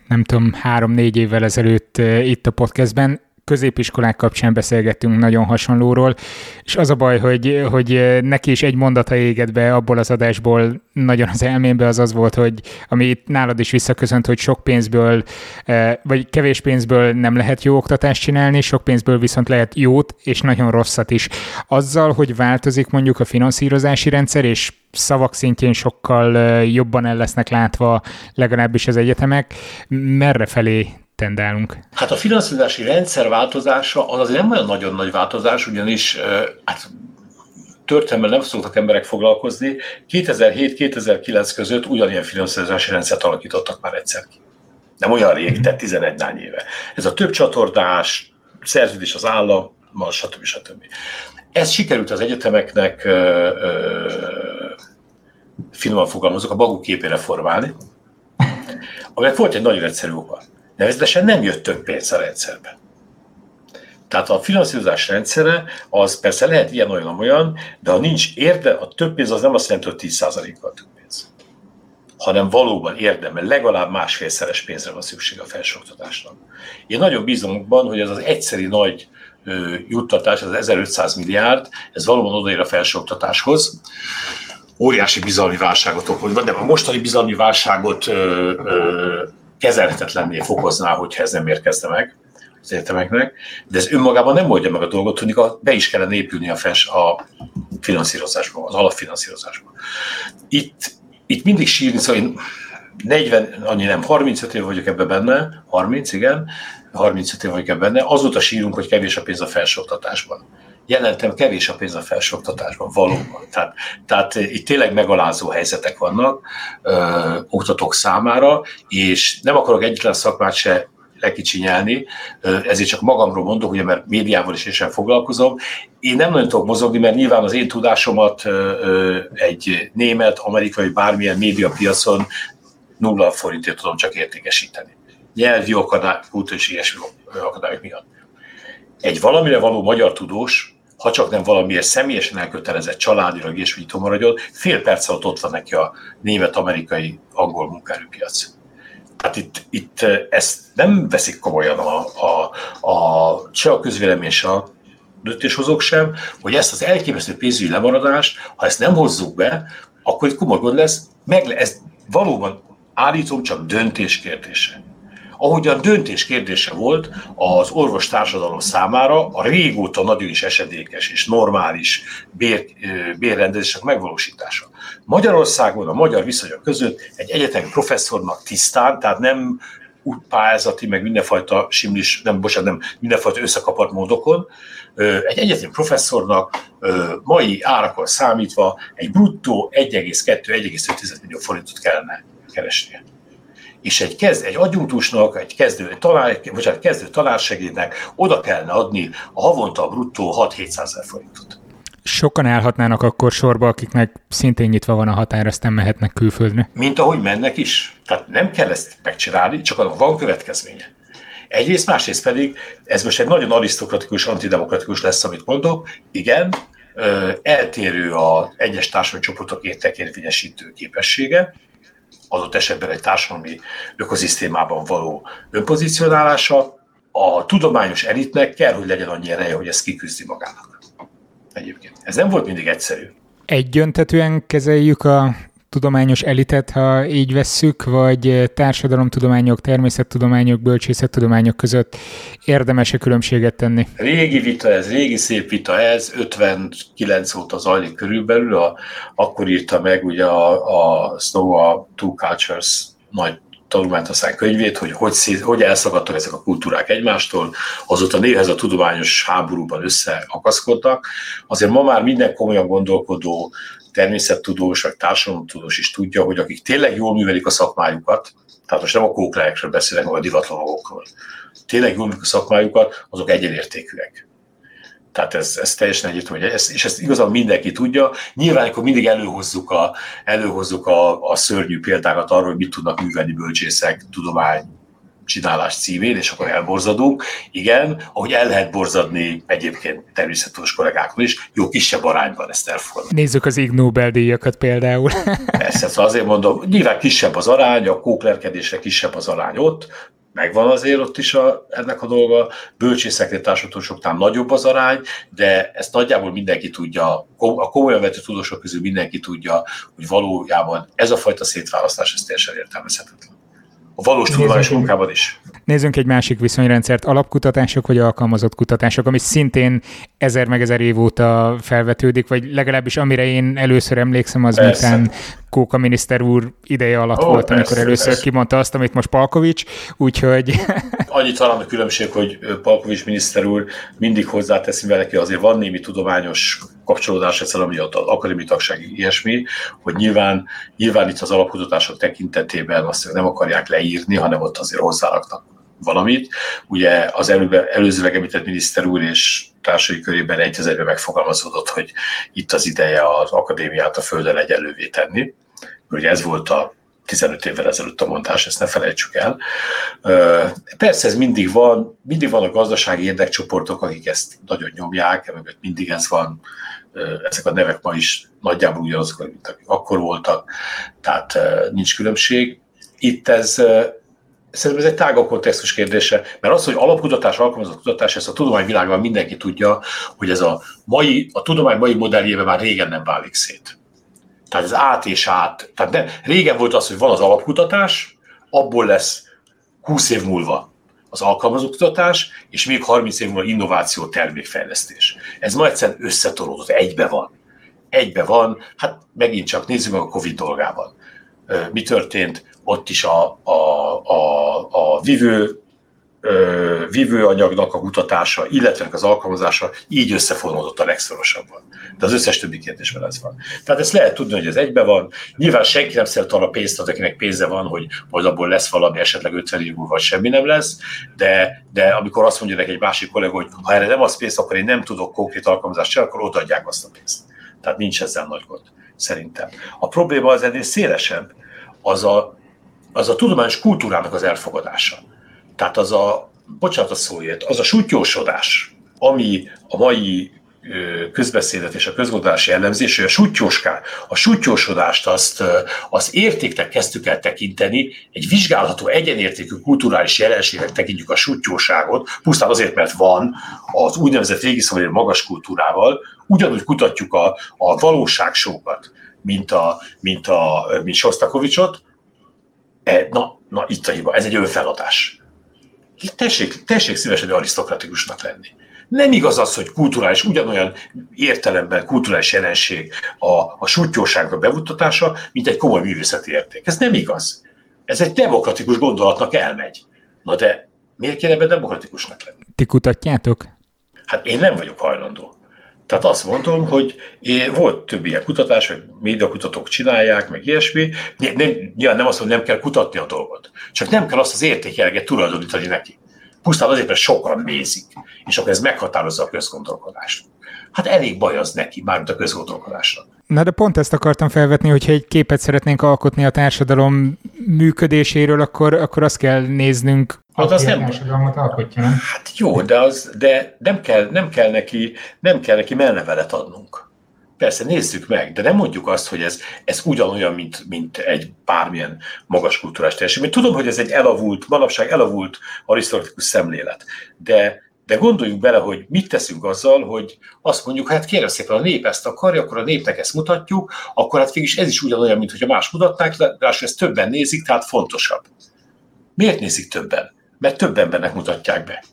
nem tudom, három-négy évvel ezelőtt itt a podcastben középiskolák kapcsán beszélgettünk nagyon hasonlóról, és az a baj, hogy, hogy neki is egy mondata égett be abból az adásból nagyon az elmémbe, az az volt, hogy ami itt nálad is visszaköszönt, hogy sok pénzből, eh, vagy kevés pénzből nem lehet jó oktatást csinálni, sok pénzből viszont lehet jót és nagyon rosszat is. Azzal, hogy változik mondjuk a finanszírozási rendszer, és szavak szintjén sokkal eh, jobban el lesznek látva legalábbis az egyetemek, merre felé tendálunk? Hát a finanszírozási rendszer változása az azért nem olyan nagyon nagy változás, ugyanis hát, történelmen nem szoktak emberek foglalkozni. 2007-2009 között ugyanilyen finanszírozási rendszert alakítottak már egyszer ki. Nem olyan rég, tehát 11 nány éve. Ez a több csatornás, szerződés az állam, stb. stb. Ez sikerült az egyetemeknek, ö, ö, finoman fogalmazok, a maguk képére formálni, aminek volt egy nagyon egyszerű oka. Nevezetesen nem jött több pénz a rendszerbe. Tehát a finanszírozás rendszere az persze lehet ilyen olyan olyan, de ha nincs érde, a több pénz az nem azt jelenti, hogy 10%-kal több pénz, hanem valóban érdemel, legalább másfélszeres pénzre van szükség a felsőoktatásnak. Én nagyon bízom abban, hogy ez az egyszeri nagy juttatás, az 1500 milliárd, ez valóban odaér a felsőoktatáshoz. Óriási bizalmi válságot okoz, de a mostani bizalmi válságot ö, ö, kezelhetetlenné fokozná, hogyha ez nem érkezne meg az egyetemeknek, de ez önmagában nem oldja meg a dolgot, hogy be is kellene épülni a, fels, a finanszírozásba, az alapfinanszírozásba. Itt, itt mindig sírni, szóval én 40, annyi nem, 35 év vagyok ebben benne, 30, igen, 35 év vagyok ebben benne, azóta sírunk, hogy kevés a pénz a felsőoktatásban. Jelentem, kevés a pénz a felsőoktatásban, valóban. Tehát, tehát itt tényleg megalázó helyzetek vannak ö, oktatók számára, és nem akarok egyetlen szakmát se lekicsinyelni, ezért csak magamról mondok, ugye, mert médiával is sem foglalkozom. Én nem nagyon tudok mozogni, mert nyilván az én tudásomat egy német, amerikai, bármilyen médiapiacon nulla forintért tudom csak értékesíteni. Nyelvi akadály, és ilyesmi akadályok miatt. Egy valamire való magyar tudós, ha csak nem valamiért személyesen elkötelezett családilag és úgy maradjon, fél perc alatt ott van neki a német-amerikai angol munkaerőpiac. Hát itt, itt ezt nem veszik komolyan a, a, a, se a közvélemény, se a döntéshozók sem, hogy ezt az elképesztő pénzügyi lemaradást, ha ezt nem hozzuk be, akkor itt komoly gond lesz, meg ez valóban állítom csak döntés kérdése. Ahogyan döntés kérdése volt az orvos társadalom számára a régóta nagyon is esedékes és normális bér, bérrendezések megvalósítása. Magyarországon a magyar viszonyok között egy egyetemi professzornak tisztán, tehát nem úgy pályázati, meg mindenfajta simlis, nem, bocsánat, nem, mindenfajta összekapart módokon, egy egyetemi professzornak mai árakon számítva egy bruttó 1,2-1,5 millió forintot kellene keresnie. És egy, kezd, egy adjunktusnak, egy kezdő, tanár, bocsánat, kezdő tanársegédnek oda kellene adni a havonta a bruttó 6-700 ezer forintot. Sokan állhatnának akkor sorba, akiknek szintén nyitva van a határ, aztán mehetnek külföldre. Mint ahogy mennek is. Tehát nem kell ezt megcsinálni, csak van következménye. Egyrészt, másrészt pedig, ez most egy nagyon arisztokratikus, antidemokratikus lesz, amit mondok. Igen, eltérő a egyes társadalmi csoportok értékérvényesítő képessége, adott esetben egy társadalmi ökoszisztémában való önpozícionálása, a tudományos elitnek kell, hogy legyen annyi ereje, hogy ezt kiküzdi magának. Egyébként. Ez nem volt mindig egyszerű. Egyöntetően kezeljük a tudományos elitet, ha így vesszük, vagy társadalomtudományok, természettudományok, bölcsészettudományok között érdemes-e különbséget tenni? Régi vita ez, régi szép vita ez, 59 óta zajlik körülbelül, a, akkor írta meg ugye a, a Snow a Two Cultures nagy tanulmánytaszán könyvét, hogy hogy, hogy elszakadtak ezek a kultúrák egymástól, azóta néhez a tudományos háborúban összeakaszkodtak. Azért ma már minden komolyan gondolkodó természettudós vagy társadalomtudós is tudja, hogy akik tényleg jól művelik a szakmájukat, tehát most nem a kókleekről beszélek, vagy a divatlanogokról, tényleg jól művelik a szakmájukat, azok egyenértékűek. Tehát ez, ez teljesen egyértelmű, ez, és ezt igazán mindenki tudja. Nyilván akkor mindig előhozzuk a, előhozzuk a, a szörnyű példákat arról, hogy mit tudnak művelni bölcsészek, tudomány, csinálás címén, és akkor elborzadunk. Igen, ahogy el lehet borzadni egyébként természetes kollégákon is, jó kisebb arányban ezt elfogadom. Nézzük az Ig Nobel-díjakat például. Persze, szóval azért mondom, nyilván kisebb az arány, a kóklerkedésre kisebb az arány ott, megvan azért ott is a, ennek a dolga, bölcsészeknél társadalmatosoknál nagyobb az arány, de ezt nagyjából mindenki tudja, a komolyan vető tudósok közül mindenki tudja, hogy valójában ez a fajta szétválasztás, ez teljesen értelmezhetetlen a valós tudományos munkában is. Nézzünk egy másik viszonyrendszert, alapkutatások vagy alkalmazott kutatások, ami szintén ezer meg ezer év óta felvetődik, vagy legalábbis amire én először emlékszem, az Persze. miután Kóka miniszter úr ideje alatt oh, volt, persze, amikor először persze. kimondta azt, amit most Palkovics, úgyhogy... Annyit talán a különbség, hogy Palkovics miniszter úr mindig hozzáteszi vele, hogy azért van némi tudományos kapcsolódás ezzel, ami az akadémi tagság ilyesmi, hogy nyilván, nyilván itt az alapkutatások tekintetében azt nem akarják leírni, hanem ott azért hozzáraknak valamit. Ugye az előbe, előzőleg említett miniszter úr és társai körében egyezőben megfogalmazódott, hogy itt az ideje az akadémiát a földön egyenlővé tenni. Ugye ez volt a 15 évvel ezelőtt a mondás, ezt ne felejtsük el. Persze ez mindig van, mindig van a gazdasági érdekcsoportok, akik ezt nagyon nyomják, mert mindig ez van, ezek a nevek ma is nagyjából ugyanazok, mint akik akkor voltak, tehát nincs különbség. Itt ez Szerintem ez egy tágabb kontextus kérdése, mert az, hogy alapkutatás, alkalmazott kutatás, ezt a tudományvilágban mindenki tudja, hogy ez a mai, a tudomány mai modelljében már régen nem válik szét. Tehát ez át és át. Tehát ne, régen volt az, hogy van az alapkutatás, abból lesz 20 év múlva az alkalmazott kutatás, és még 30 év múlva innováció, termékfejlesztés. Ez ma egyszerűen összetolódott, egybe van. Egybe van, hát megint csak nézzük meg a Covid dolgában. Mi történt? Ott is a, a, a, a vivő vívőanyagnak a kutatása, illetve az alkalmazása így összefonódott a legszorosabban. De az összes többi kérdésben ez van. Tehát ezt lehet tudni, hogy ez egybe van. Nyilván senki nem szeret arra pénzt, az, akinek pénze van, hogy majd abból lesz valami, esetleg 50 év múlva semmi nem lesz, de, de amikor azt mondja egy másik kollega, hogy ha erre nem az pénzt, akkor én nem tudok konkrét alkalmazást csinálni, akkor odaadják azt a pénzt. Tehát nincs ezzel nagy gond, szerintem. A probléma az ennél szélesebb, az a, az a tudományos kultúrának az elfogadása. Tehát az a, bocsánat a szóért, az a sutyósodás, ami a mai közbeszédet és a közgondolás jellemzés, hogy a sutyóská, a sutyósodást azt, az értéknek kezdtük el tekinteni, egy vizsgálható egyenértékű kulturális jelenségnek tekintjük a sutyóságot, pusztán azért, mert van az úgynevezett régi magas kultúrával, ugyanúgy kutatjuk a, a valóságsókat, mint, a, mint, a, mint Sostakovicsot, e, na, na, itt a hiba, ez egy önfeladás tessék, tessék szívesen arisztokratikusnak lenni. Nem igaz az, hogy kulturális, ugyanolyan értelemben kulturális jelenség a, a sutyóságnak bemutatása, mint egy komoly művészeti érték. Ez nem igaz. Ez egy demokratikus gondolatnak elmegy. Na de miért kéne ebben demokratikusnak lenni? Ti kutatjátok? Hát én nem vagyok hajlandó. Tehát azt mondom, hogy én, volt több ilyen kutatás, hogy médiakutatók csinálják, meg ilyesmi. Nem, nyilván nem azt mondom, nem kell kutatni a dolgot. Csak nem kell azt az értékjelget tulajdonítani neki. Pusztán azért, mert sokan nézik, és akkor ez meghatározza a közgondolkodást. Hát elég baj az neki, mármint a közgondolkodásra. Na de pont ezt akartam felvetni, hogyha egy képet szeretnénk alkotni a társadalom működéséről, akkor, akkor azt kell néznünk, Hát az nem... alkotja, nem? Hát jó, de, az, de nem, kell, nem, kell neki, nem kell neki mellevelet adnunk. Persze, nézzük meg, de nem mondjuk azt, hogy ez, ez ugyanolyan, mint, mint egy bármilyen magas kultúrás teljesítmény. Tudom, hogy ez egy elavult, manapság elavult arisztokratikus szemlélet, de, de gondoljunk bele, hogy mit teszünk azzal, hogy azt mondjuk, hát kérem szépen, a nép ezt akarja, akkor a népnek ezt mutatjuk, akkor hát végig ez is ugyanolyan, mint hogyha más mutatnák, de ezt többen nézik, tehát fontosabb. Miért nézik többen? Mert több embernek mutatják be.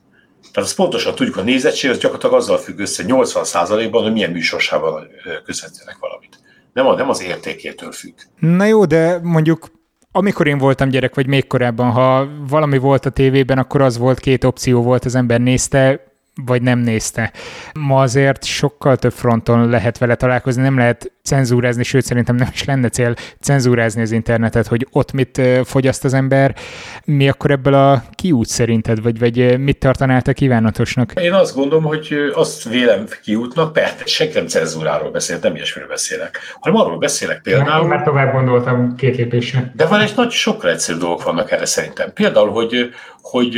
Tehát azt pontosan tudjuk, a nézettség az gyakorlatilag azzal függ össze 80%-ban, hogy milyen műsorsában közvetítenek valamit. Nem, nem az értékétől függ. Na jó, de mondjuk amikor én voltam gyerek, vagy még korábban, ha valami volt a tévében, akkor az volt, két opció volt, az ember nézte, vagy nem nézte. Ma azért sokkal több fronton lehet vele találkozni, nem lehet cenzúrázni, sőt szerintem nem is lenne cél cenzúrázni az internetet, hogy ott mit fogyaszt az ember. Mi akkor ebből a kiút szerinted, vagy, vagy mit tartanál te kívánatosnak? Én azt gondolom, hogy azt vélem kiútnak, persze senki nem cenzúráról beszél, nem ilyesmiről beszélek, hanem arról beszélek például. Én már tovább gondoltam két lépésre. De van egy nagy sokkal egyszerű dolgok vannak erre szerintem. Például, hogy, hogy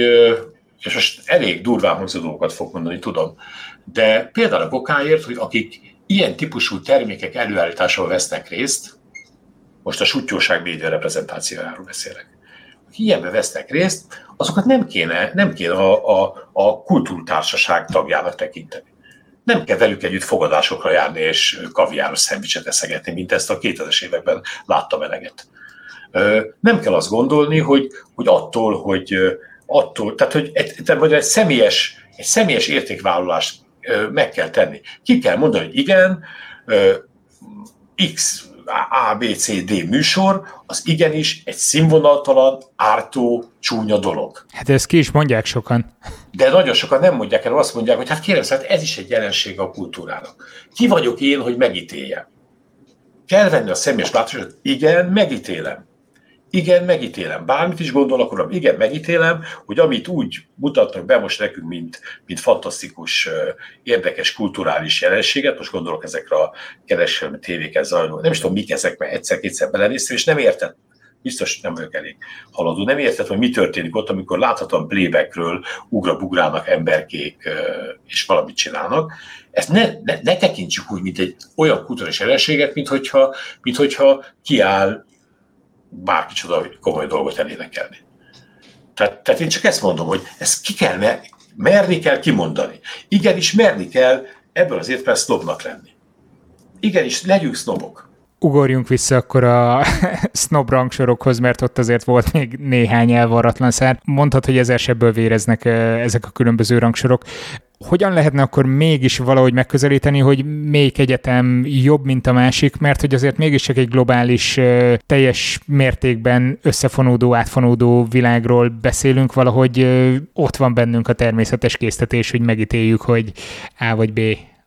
és most elég durván hangzó dolgokat fog mondani, tudom, de például a kokáért, hogy akik ilyen típusú termékek előállításával vesznek részt, most a sutyóság média reprezentációjáról beszélek, akik ilyenbe vesznek részt, azokat nem kéne, nem kéne a, a, a kultúrtársaság tagjának tekinteni. Nem kell velük együtt fogadásokra járni és kaviáros szendvicset eszegetni, mint ezt a 2000-es években láttam eleget. Nem kell azt gondolni, hogy, hogy attól, hogy attól, tehát hogy egy, tehát, egy, személyes, egy személyes értékvállalást meg kell tenni. Ki kell mondani, hogy igen, X A, B, C, D műsor, az igenis egy színvonaltalan, ártó, csúnya dolog. Hát ezt ki is mondják sokan. De nagyon sokan nem mondják el, azt mondják, hogy hát kérem, hát ez is egy jelenség a kultúrának. Ki vagyok én, hogy megítéljem? Kell venni a személyes látásodat, igen, megítélem. Igen, megítélem. Bármit is gondolok uram, igen, megítélem, hogy amit úgy mutatnak be most nekünk, mint, mint fantasztikus, érdekes kulturális jelenséget, most gondolok ezekre a kereskedelmi tévéken zajló, nem is tudom, mik ezek, mert egyszer-kétszer belenéztem, és nem érted biztos nem vagyok elég haladó. Nem érted, hogy mi történik ott, amikor láthatóan playbackről ugra-bugrának emberkék, és valamit csinálnak. Ezt ne, ne, ne tekintsük úgy, mint egy olyan kulturális jelenséget, mint hogyha, mint hogyha kiáll bárki csoda komoly dolgot elénekelni. Tehát, tehát én csak ezt mondom, hogy ezt ki kell, merni kell kimondani. Igenis, merni kell ebből az értelemben sznobnak lenni. Igenis, legyünk sznobok ugorjunk vissza akkor a snob rangsorokhoz, mert ott azért volt még néhány elvarratlan szár. Mondhat, hogy sebből véreznek ezek a különböző rangsorok. Hogyan lehetne akkor mégis valahogy megközelíteni, hogy melyik egyetem jobb, mint a másik, mert hogy azért mégiscsak egy globális, teljes mértékben összefonódó, átfonódó világról beszélünk, valahogy ott van bennünk a természetes késztetés, hogy megítéljük, hogy A vagy B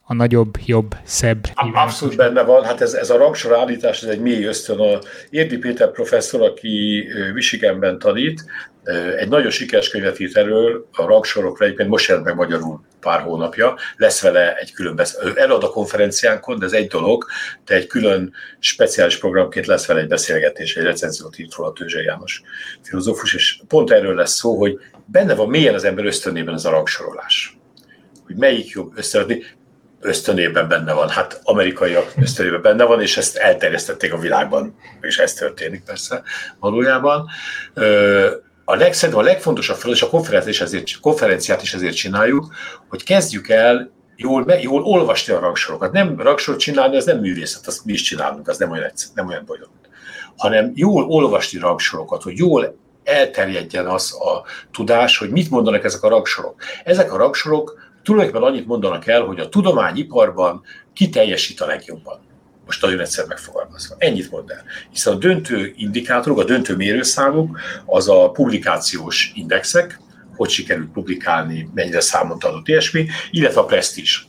a nagyobb, jobb, szebb. Abszolút benne van, hát ez, ez a rangsor állítás, ez egy mély ösztön. A Érdi Péter professzor, aki Michiganben tanít, egy nagyon sikeres könyvet írt erről, a rangsorokra, egyébként most jelent meg magyarul pár hónapja, lesz vele egy külön beszélgetés. Elad a konferenciánkon, de ez egy dolog, de egy külön speciális programként lesz vele egy beszélgetés, egy recenziót írt róla Tőzse János filozófus, és pont erről lesz szó, hogy benne van mélyen az ember ösztönében ez a rangsorolás. Hogy melyik jobb összeadni ösztönében benne van, hát amerikaiak ösztönében benne van, és ezt elterjesztették a világban, és ez történik persze valójában. A, leg, a legfontosabb feladat, és a konferenciát is, ezért, konferenciát is ezért csináljuk, hogy kezdjük el jól, jól olvasni a rangsorokat. Nem rangsort csinálni, az nem művészet, azt mi is csinálunk, az nem olyan, nem olyan bonyolult. Hanem jól olvasni rangsorokat, hogy jól elterjedjen az a tudás, hogy mit mondanak ezek a rangsorok. Ezek a rangsorok tulajdonképpen annyit mondanak el, hogy a tudományiparban ki teljesít a legjobban. Most nagyon egyszer megfogalmazva. Ennyit mond el. Hiszen a döntő indikátorok, a döntő mérőszámok, az a publikációs indexek, hogy sikerült publikálni, mennyire számot adott ilyesmi, illetve a presztízs.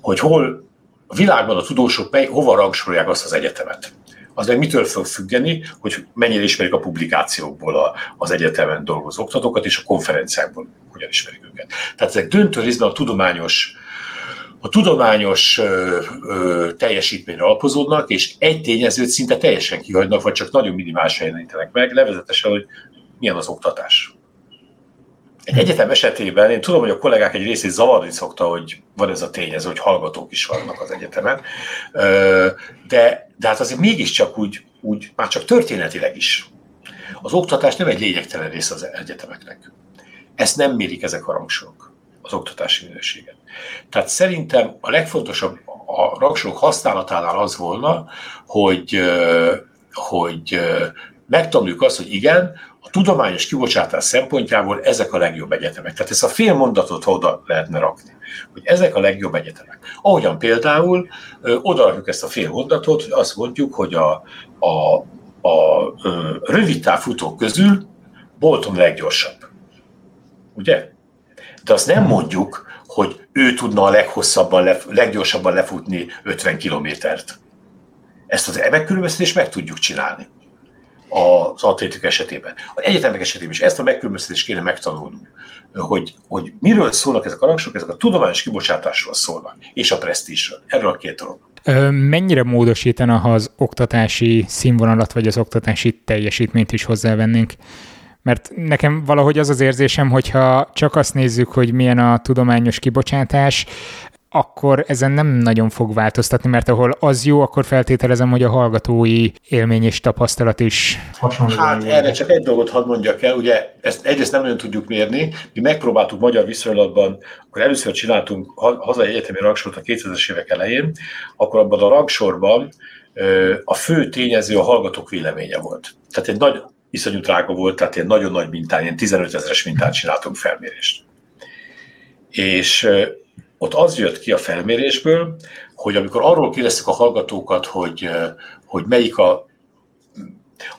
Hogy hol a világban a tudósok mely, hova rangsorolják azt az egyetemet az meg mitől fog függeni, hogy mennyire ismerik a publikációkból a, az egyetemen dolgozó oktatókat, és a konferenciákból hogyan ismerik őket. Tehát ezek döntő részben a tudományos a tudományos ö, ö, teljesítményre alapozódnak, és egy tényezőt szinte teljesen kihagynak, vagy csak nagyon minimálisan jelenítenek meg, nevezetesen, hogy milyen az oktatás. Egy egyetem esetében én tudom, hogy a kollégák egy részét zavarni szokta, hogy van ez a tényező, hogy hallgatók is vannak az egyetemen, de, de hát azért mégiscsak úgy, úgy, már csak történetileg is. Az oktatás nem egy lényegtelen része az egyetemeknek. Ezt nem mérik ezek a rangsorok, az oktatási minőséget. Tehát szerintem a legfontosabb a rangsorok használatánál az volna, hogy, hogy megtanuljuk azt, hogy igen, a tudományos kibocsátás szempontjából ezek a legjobb egyetemek. Tehát ezt a fél mondatot oda lehetne rakni, hogy ezek a legjobb egyetemek. Ahogyan például oda ezt a fél mondatot, hogy azt mondjuk, hogy a, a, a, rövid távfutók közül Bolton leggyorsabb. Ugye? De azt nem mondjuk, hogy ő tudna a leghosszabban, leggyorsabban lefutni 50 kilométert. Ezt az megkülönböztetést meg tudjuk csinálni az atlétik esetében. Az egyetemek esetében is ezt a megkülönböztetést kéne megtanulnunk, hogy, hogy miről szólnak ezek a rangsok, ezek a tudományos kibocsátásról szólnak, és a presztízsről. Erről a két dolog. Mennyire módosítana, ha az oktatási színvonalat vagy az oktatási teljesítményt is hozzávennénk? Mert nekem valahogy az az érzésem, hogyha csak azt nézzük, hogy milyen a tudományos kibocsátás, akkor ezen nem nagyon fog változtatni, mert ahol az jó, akkor feltételezem, hogy a hallgatói élmény és tapasztalat is hasonló. Hát erre csak egy dolgot hadd mondjak el, ugye ezt egyrészt nem nagyon tudjuk mérni, mi megpróbáltuk magyar viszonylatban, akkor először csináltunk hazai egyetemi rangsort a 2000-es évek elején, akkor abban a rangsorban a fő tényező a hallgatók véleménye volt. Tehát egy nagy, iszonyú drága volt, tehát egy nagyon nagy mintán, ilyen 15 ezeres mintát csináltunk felmérést. És ott az jött ki a felmérésből, hogy amikor arról kérdeztük a hallgatókat, hogy, hogy melyik a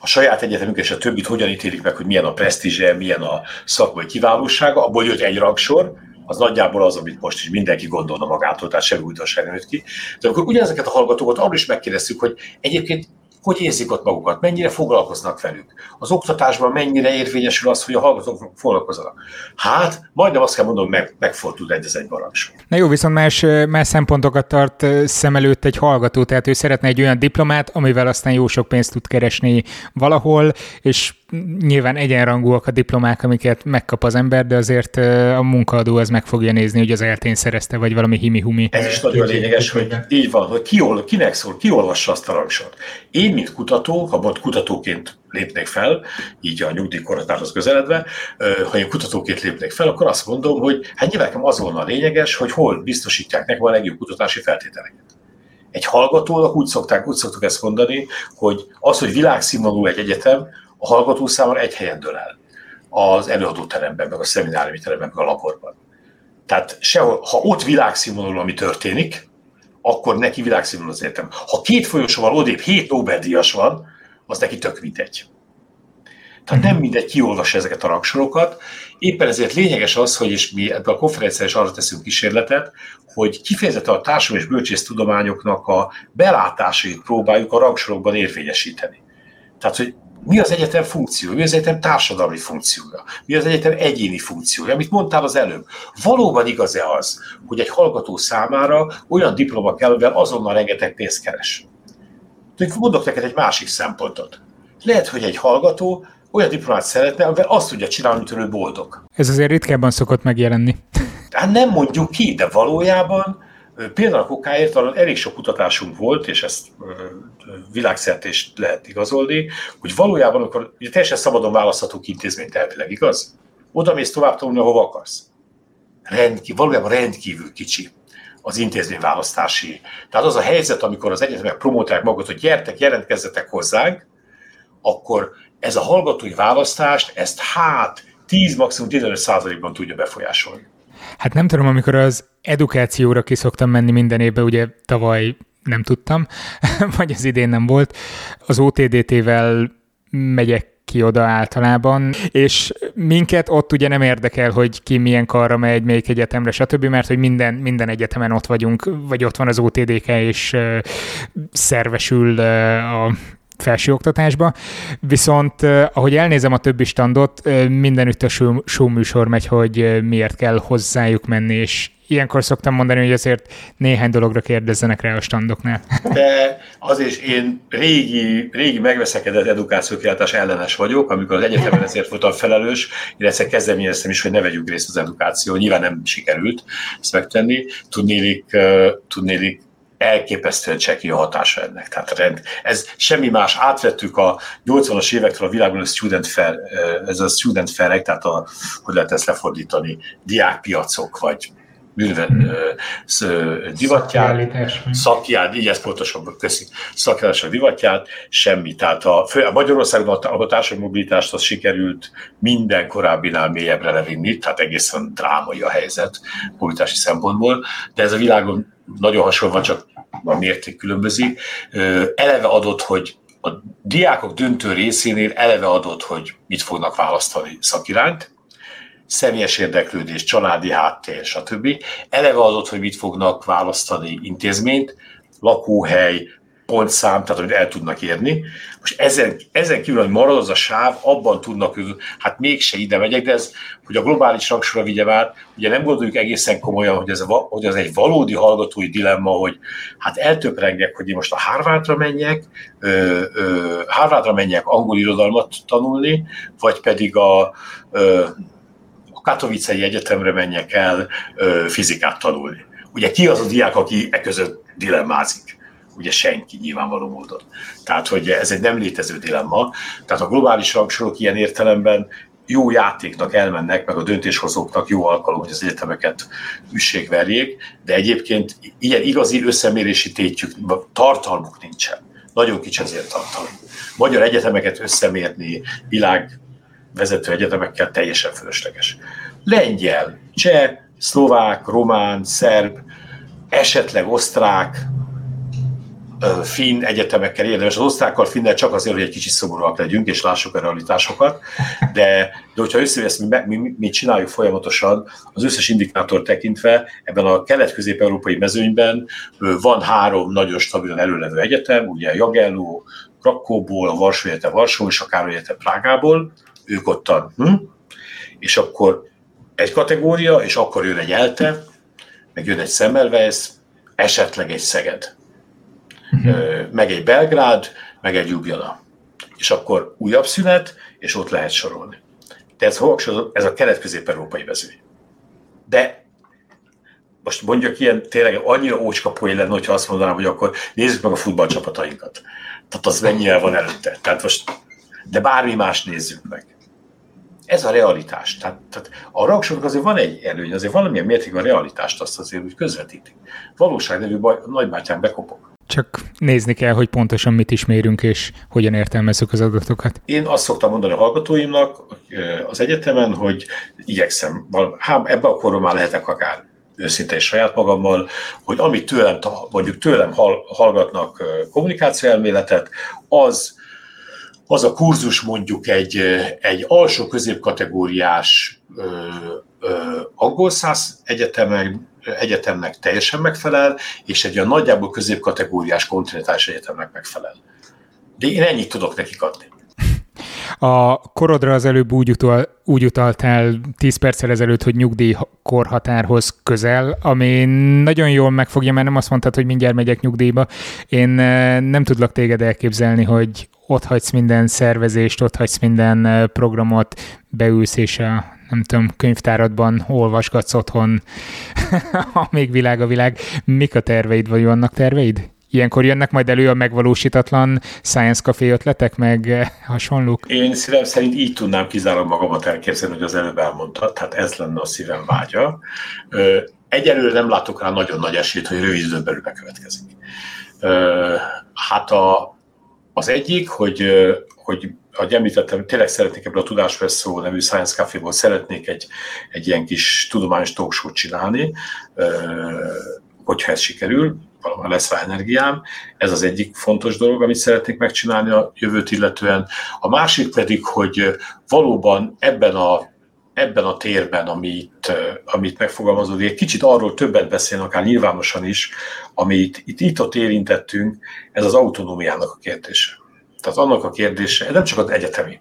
a saját egyetemünk és a többit hogyan ítélik meg, hogy milyen a presztízse, milyen a szakmai kiválósága, abból jött egy rangsor, az nagyjából az, amit most is mindenki gondolna magától, tehát semmi újdonság nem jött ki. De akkor ugyanezeket a hallgatókat arról is megkérdeztük, hogy egyébként hogy érzik ott magukat, mennyire foglalkoznak velük. Az oktatásban mennyire érvényesül az, hogy a hallgatók foglalkoznak. Hát, majdnem azt kell mondom, meg, megfordul egy ez egy barancs. Na jó, viszont más, más szempontokat tart szem előtt egy hallgató, tehát ő szeretne egy olyan diplomát, amivel aztán jó sok pénzt tud keresni valahol, és nyilván egyenrangúak a diplomák, amiket megkap az ember, de azért a munkaadó az meg fogja nézni, hogy az eltén szerezte, vagy valami himi-humi. Ez is nagyon lényeges, hogy így van, hogy ki, kinek szól, ki olvassa azt a rangsort. Én, mint kutató, ha most kutatóként lépnék fel, így a nyugdíjkorhatárhoz közeledve, ha én kutatóként lépnék fel, akkor azt mondom, hogy hát nyilván az volna a lényeges, hogy hol biztosítják nekem a legjobb kutatási feltételeket. Egy hallgatónak úgy, szokták, úgy szoktuk ezt mondani, hogy az, hogy világszínvonalú egy egyetem, a hallgató számára egy helyen dől el. Az előadóteremben, meg a szemináriumi teremben, meg a laborban. Tehát sehol, ha ott világszínvonalú, ami történik, akkor neki világszínvonalú az értem. Ha két folyosóval odébb hét Nobel-díjas van, az neki tök mindegy. Tehát nem mindegy kiolvas ezeket a rangsorokat. Éppen ezért lényeges az, hogy és mi ebben a konferencián is arra teszünk kísérletet, hogy kifejezetten a társadalmi és bölcsész tudományoknak a belátásait próbáljuk a rangsorokban érvényesíteni. Tehát, hogy mi az egyetem funkciója, mi az egyetem társadalmi funkciója, mi az egyetem egyéni funkciója, amit mondtál az előbb. Valóban igaz-e az, hogy egy hallgató számára olyan diploma kell, amivel azonnal rengeteg pénzt keres? Mondok neked egy másik szempontot. Lehet, hogy egy hallgató olyan diplomát szeretne, amivel azt tudja csinálni, hogy ő boldog. Ez azért ritkábban szokott megjelenni. Hát nem mondjuk ki, de valójában Például okáért elég sok kutatásunk volt, és ezt világszerte is lehet igazolni, hogy valójában, akkor ugye teljesen szabadon választhatunk intézményt elvileg, igaz? Oda mész tovább tanulni, ahova akarsz. Rendkívül, valójában rendkívül kicsi az intézmény választási. Tehát az a helyzet, amikor az egyetemek promotálják magukat, hogy gyertek, jelentkezzetek hozzánk, akkor ez a hallgatói választást, ezt hát 10, maximum 15 százalékban tudja befolyásolni. Hát nem tudom, amikor az edukációra ki szoktam menni minden évben, ugye tavaly nem tudtam, vagy az idén nem volt. Az OTDT-vel megyek ki oda általában, és minket ott ugye nem érdekel, hogy ki milyen karra megy, melyik egyetemre, stb., mert hogy minden, minden egyetemen ott vagyunk, vagy ott van az OTDK, és uh, szervesül uh, a felsőoktatásba, viszont ahogy elnézem a többi standot, mindenütt a show, show műsor megy, hogy miért kell hozzájuk menni, és ilyenkor szoktam mondani, hogy azért néhány dologra kérdezzenek rá a standoknál. De azért én régi, régi megveszekedett edukációkiáltás ellenes vagyok, amikor az egyetemen ezért voltam felelős, illetve kezdeményeztem is, hogy ne vegyünk részt az edukáció. Nyilván nem sikerült ezt megtenni. Tudnélik, tudnélik elképesztően cseki a hatása ennek. Tehát rend, ez semmi más. Átvettük a 80-as évektől a világon a student fair, ez a student fair tehát a, hogy lehet ezt lefordítani, diákpiacok, vagy műven divatját, szakját, így ezt pontosabban köszi, a divatját, semmi. Tehát a, a Magyarországon a, a társadalmi mobilitást az sikerült minden korábbinál mélyebbre levinni, tehát egészen drámai a helyzet mobilitási szempontból, de ez a világon nagyon hasonló, csak a mérték különbözik. Eleve adott, hogy a diákok döntő részénél eleve adott, hogy mit fognak választani szakirányt, személyes érdeklődés, családi háttér, stb. Eleve adott, hogy mit fognak választani intézményt, lakóhely, pontszám, tehát hogy el tudnak érni. Most ezen, ezen kívül, hogy marad az a sáv, abban tudnak, hát mégse ide megyek, de ez, hogy a globális rangsora vigye már, ugye nem gondoljuk egészen komolyan, hogy ez, hogy ez egy valódi hallgatói dilemma, hogy hát eltöprengek, hogy én most a Harvardra menjek, ö, ö, Harvardra menjek angol irodalmat tanulni, vagy pedig a, ö, Katowice-i Egyetemre menjek el ö, fizikát tanulni. Ugye ki az a diák, aki e között dilemmázik? Ugye senki nyilvánvaló módon. Tehát, hogy ez egy nem létező dilemma. Tehát a globális rangsorok ilyen értelemben jó játéknak elmennek, meg a döntéshozóknak jó alkalom, hogy az egyetemeket üssék verjék, de egyébként ilyen igazi összemérési tétjük, tartalmuk nincsen. Nagyon kicsi azért tartalom. Magyar egyetemeket összemérni világ vezető egyetemekkel teljesen fölösleges. Lengyel, cseh, szlovák, román, szerb, esetleg osztrák, finn egyetemekkel érdemes. Az osztrákkal, finnel csak azért, hogy egy kicsit szomorúak legyünk, és lássuk a realitásokat, de, de hogyha összevesz, mi, mi, mi csináljuk folyamatosan, az összes indikátor tekintve, ebben a kelet-közép-európai mezőnyben van három nagyon stabilan előlevő egyetem, ugye Jagello, Krakóból, a Varsó Egyetem Varsó és a Károly Egyetem Prágából, ők ottan. Hm? És akkor egy kategória, és akkor jön egy ELTE, meg jön egy Semmelweis, esetleg egy Szeged, uh-huh. meg egy Belgrád, meg egy Ljubljana. És akkor újabb szünet, és ott lehet sorolni. De ez, ez a kelet-közép-európai vezőny. De most mondjuk ilyen tényleg annyira ócska poén lenne, hogyha azt mondanám, hogy akkor nézzük meg a futballcsapatainkat. Tehát az mennyire van előtte. Tehát most, de bármi más nézzük meg. Ez a realitás. Tehát, tehát a rangsoknak azért van egy előny, azért valamilyen mértékben a realitást azt azért úgy közvetítik. Valóság nevű baj, nagybátyám bekopog. Csak nézni kell, hogy pontosan mit is mérünk, és hogyan értelmezzük az adatokat. Én azt szoktam mondani a hallgatóimnak az egyetemen, hogy igyekszem, hát ebben a koron már lehetek akár őszinte és saját magammal, hogy amit tőlem, mondjuk tőlem hallgatnak kommunikációelméletet, az, az a kurzus mondjuk egy, egy alsó középkategóriás angol száz egyetemen, egyetemnek teljesen megfelel, és egy olyan nagyjából középkategóriás kontinentális egyetemnek megfelel. De én ennyit tudok nekik adni. A korodra az előbb úgy, utal, úgy utaltál 10 perccel ezelőtt, hogy nyugdíjkorhatárhoz közel, ami nagyon jól megfogja, mert nem azt mondtad, hogy mindjárt megyek nyugdíjba. Én eh, nem tudlak téged elképzelni, hogy ott hagysz minden szervezést, ott hagysz minden eh, programot, beülsz és a nem tudom, könyvtáradban olvasgatsz otthon, amíg világ a világ. Mik a terveid, vagy vannak terveid? Ilyenkor jönnek majd elő a megvalósítatlan Science Café ötletek, meg eh, hasonlók? Én szívem szerint így tudnám kizárólag magamat elképzelni, hogy az előbb elmondta, tehát ez lenne a szívem vágya. Egyelőre nem látok rá nagyon nagy esélyt, hogy rövid időn belül bekövetkezik. Hát a, az egyik, hogy, hogy ahogy említettem, tényleg szeretnék ebből a Tudásvesszó nevű Science Café-ból szeretnék egy, egy ilyen kis tudományos talkshow csinálni, hogyha ez sikerül, valahol lesz rá energiám. Ez az egyik fontos dolog, amit szeretnék megcsinálni a jövőt illetően. A másik pedig, hogy valóban ebben a ebben a térben, amit, amit megfogalmazódik, egy kicsit arról többet beszélni, akár nyilvánosan is, amit itt, itt ott érintettünk, ez az autonómiának a kérdése. Tehát annak a kérdése, nem csak az egyetemi.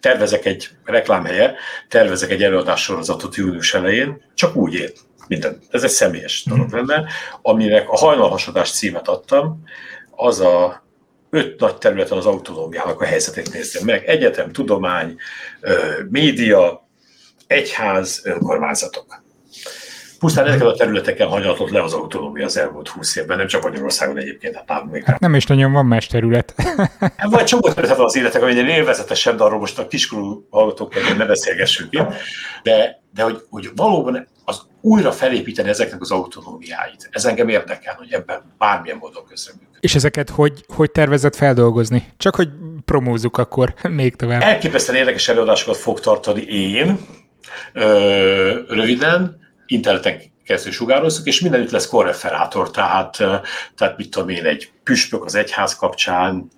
Tervezek egy reklámhelye, tervezek egy előadássorozatot június elején, csak úgy ér minden. Ez egy személyes dolog mhm. lenne, aminek a hajnalhasadás címet adtam, az a öt nagy területen az autonómiának a helyzetét nézni meg. Egyetem, tudomány, média, egyház, önkormányzatok. Pusztán ezeken a területeken hagyatott le az autonómia az elmúlt húsz évben, nem csak Magyarországon egyébként, hát nálunk még hát nem is nagyon van más terület. Hát vagy csomó terület van az életek, ami élvezetesebb, de arról most a kiskorú hallgatók ne beszélgessünk. De, de hogy, hogy valóban az újra felépíteni ezeknek az autonómiáit. Ez engem érdekel, hogy ebben bármilyen módon közreműködik. És ezeket hogy, hogy tervezett feldolgozni? Csak hogy promózzuk akkor még tovább. Elképesztően érdekes előadásokat fog tartani én, ö, röviden, interneten keresztül sugározzuk, és mindenütt lesz korreferátor, tehát, tehát mit tudom én, egy püspök az egyház kapcsán,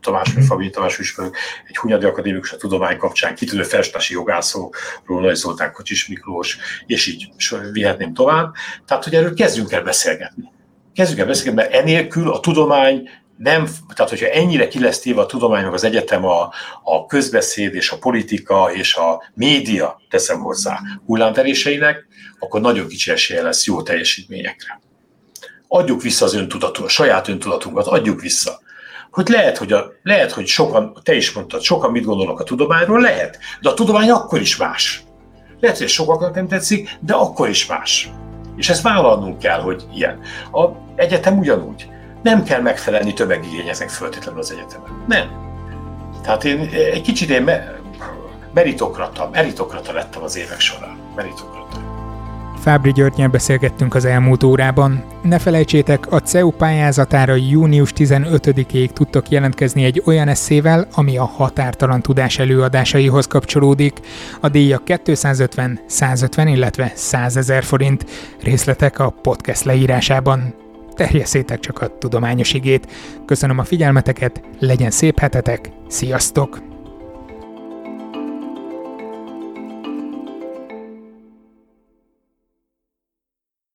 Tamás. Fabi, Tamás Püspök, egy Hunyadi Akadémikus a tudomány kapcsán, kitűnő felstási jogászokról, Nagy Zoltán Kocsis Miklós, és így vihetném tovább. Tehát, hogy erről kezdjünk el beszélgetni. Kezdjünk el beszélgetni, mert enélkül a tudomány nem, tehát hogyha ennyire ki lesz téve a tudománynak az egyetem, a, a közbeszéd és a politika és a média, teszem hozzá, hullámteréseinek, akkor nagyon kicsi esélye lesz jó teljesítményekre. Adjuk vissza az öntudatunkat, saját öntudatunkat, adjuk vissza. Hogy lehet, hogy, a, lehet, hogy sokan, te is mondtad, sokan mit gondolnak a tudományról, lehet, de a tudomány akkor is más. Lehet, hogy sokaknak nem tetszik, de akkor is más. És ezt vállalnunk kell, hogy ilyen. A egyetem ugyanúgy nem kell megfelelni tömegigényeknek föltétlenül az egyetemen. Nem. Tehát én egy kicsit én meritokrata, meritokrata lettem az évek során. Meritokrata. Fábri Györgyel beszélgettünk az elmúlt órában. Ne felejtsétek, a CEU pályázatára június 15-ig tudtok jelentkezni egy olyan eszével, ami a határtalan tudás előadásaihoz kapcsolódik. A díja 250, 150, illetve 100 ezer forint. Részletek a podcast leírásában. Terjesszétek csak a tudományos igét. Köszönöm a figyelmeteket, legyen szép hetetek, sziasztok!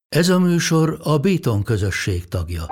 Ez a műsor a Béton közösség tagja.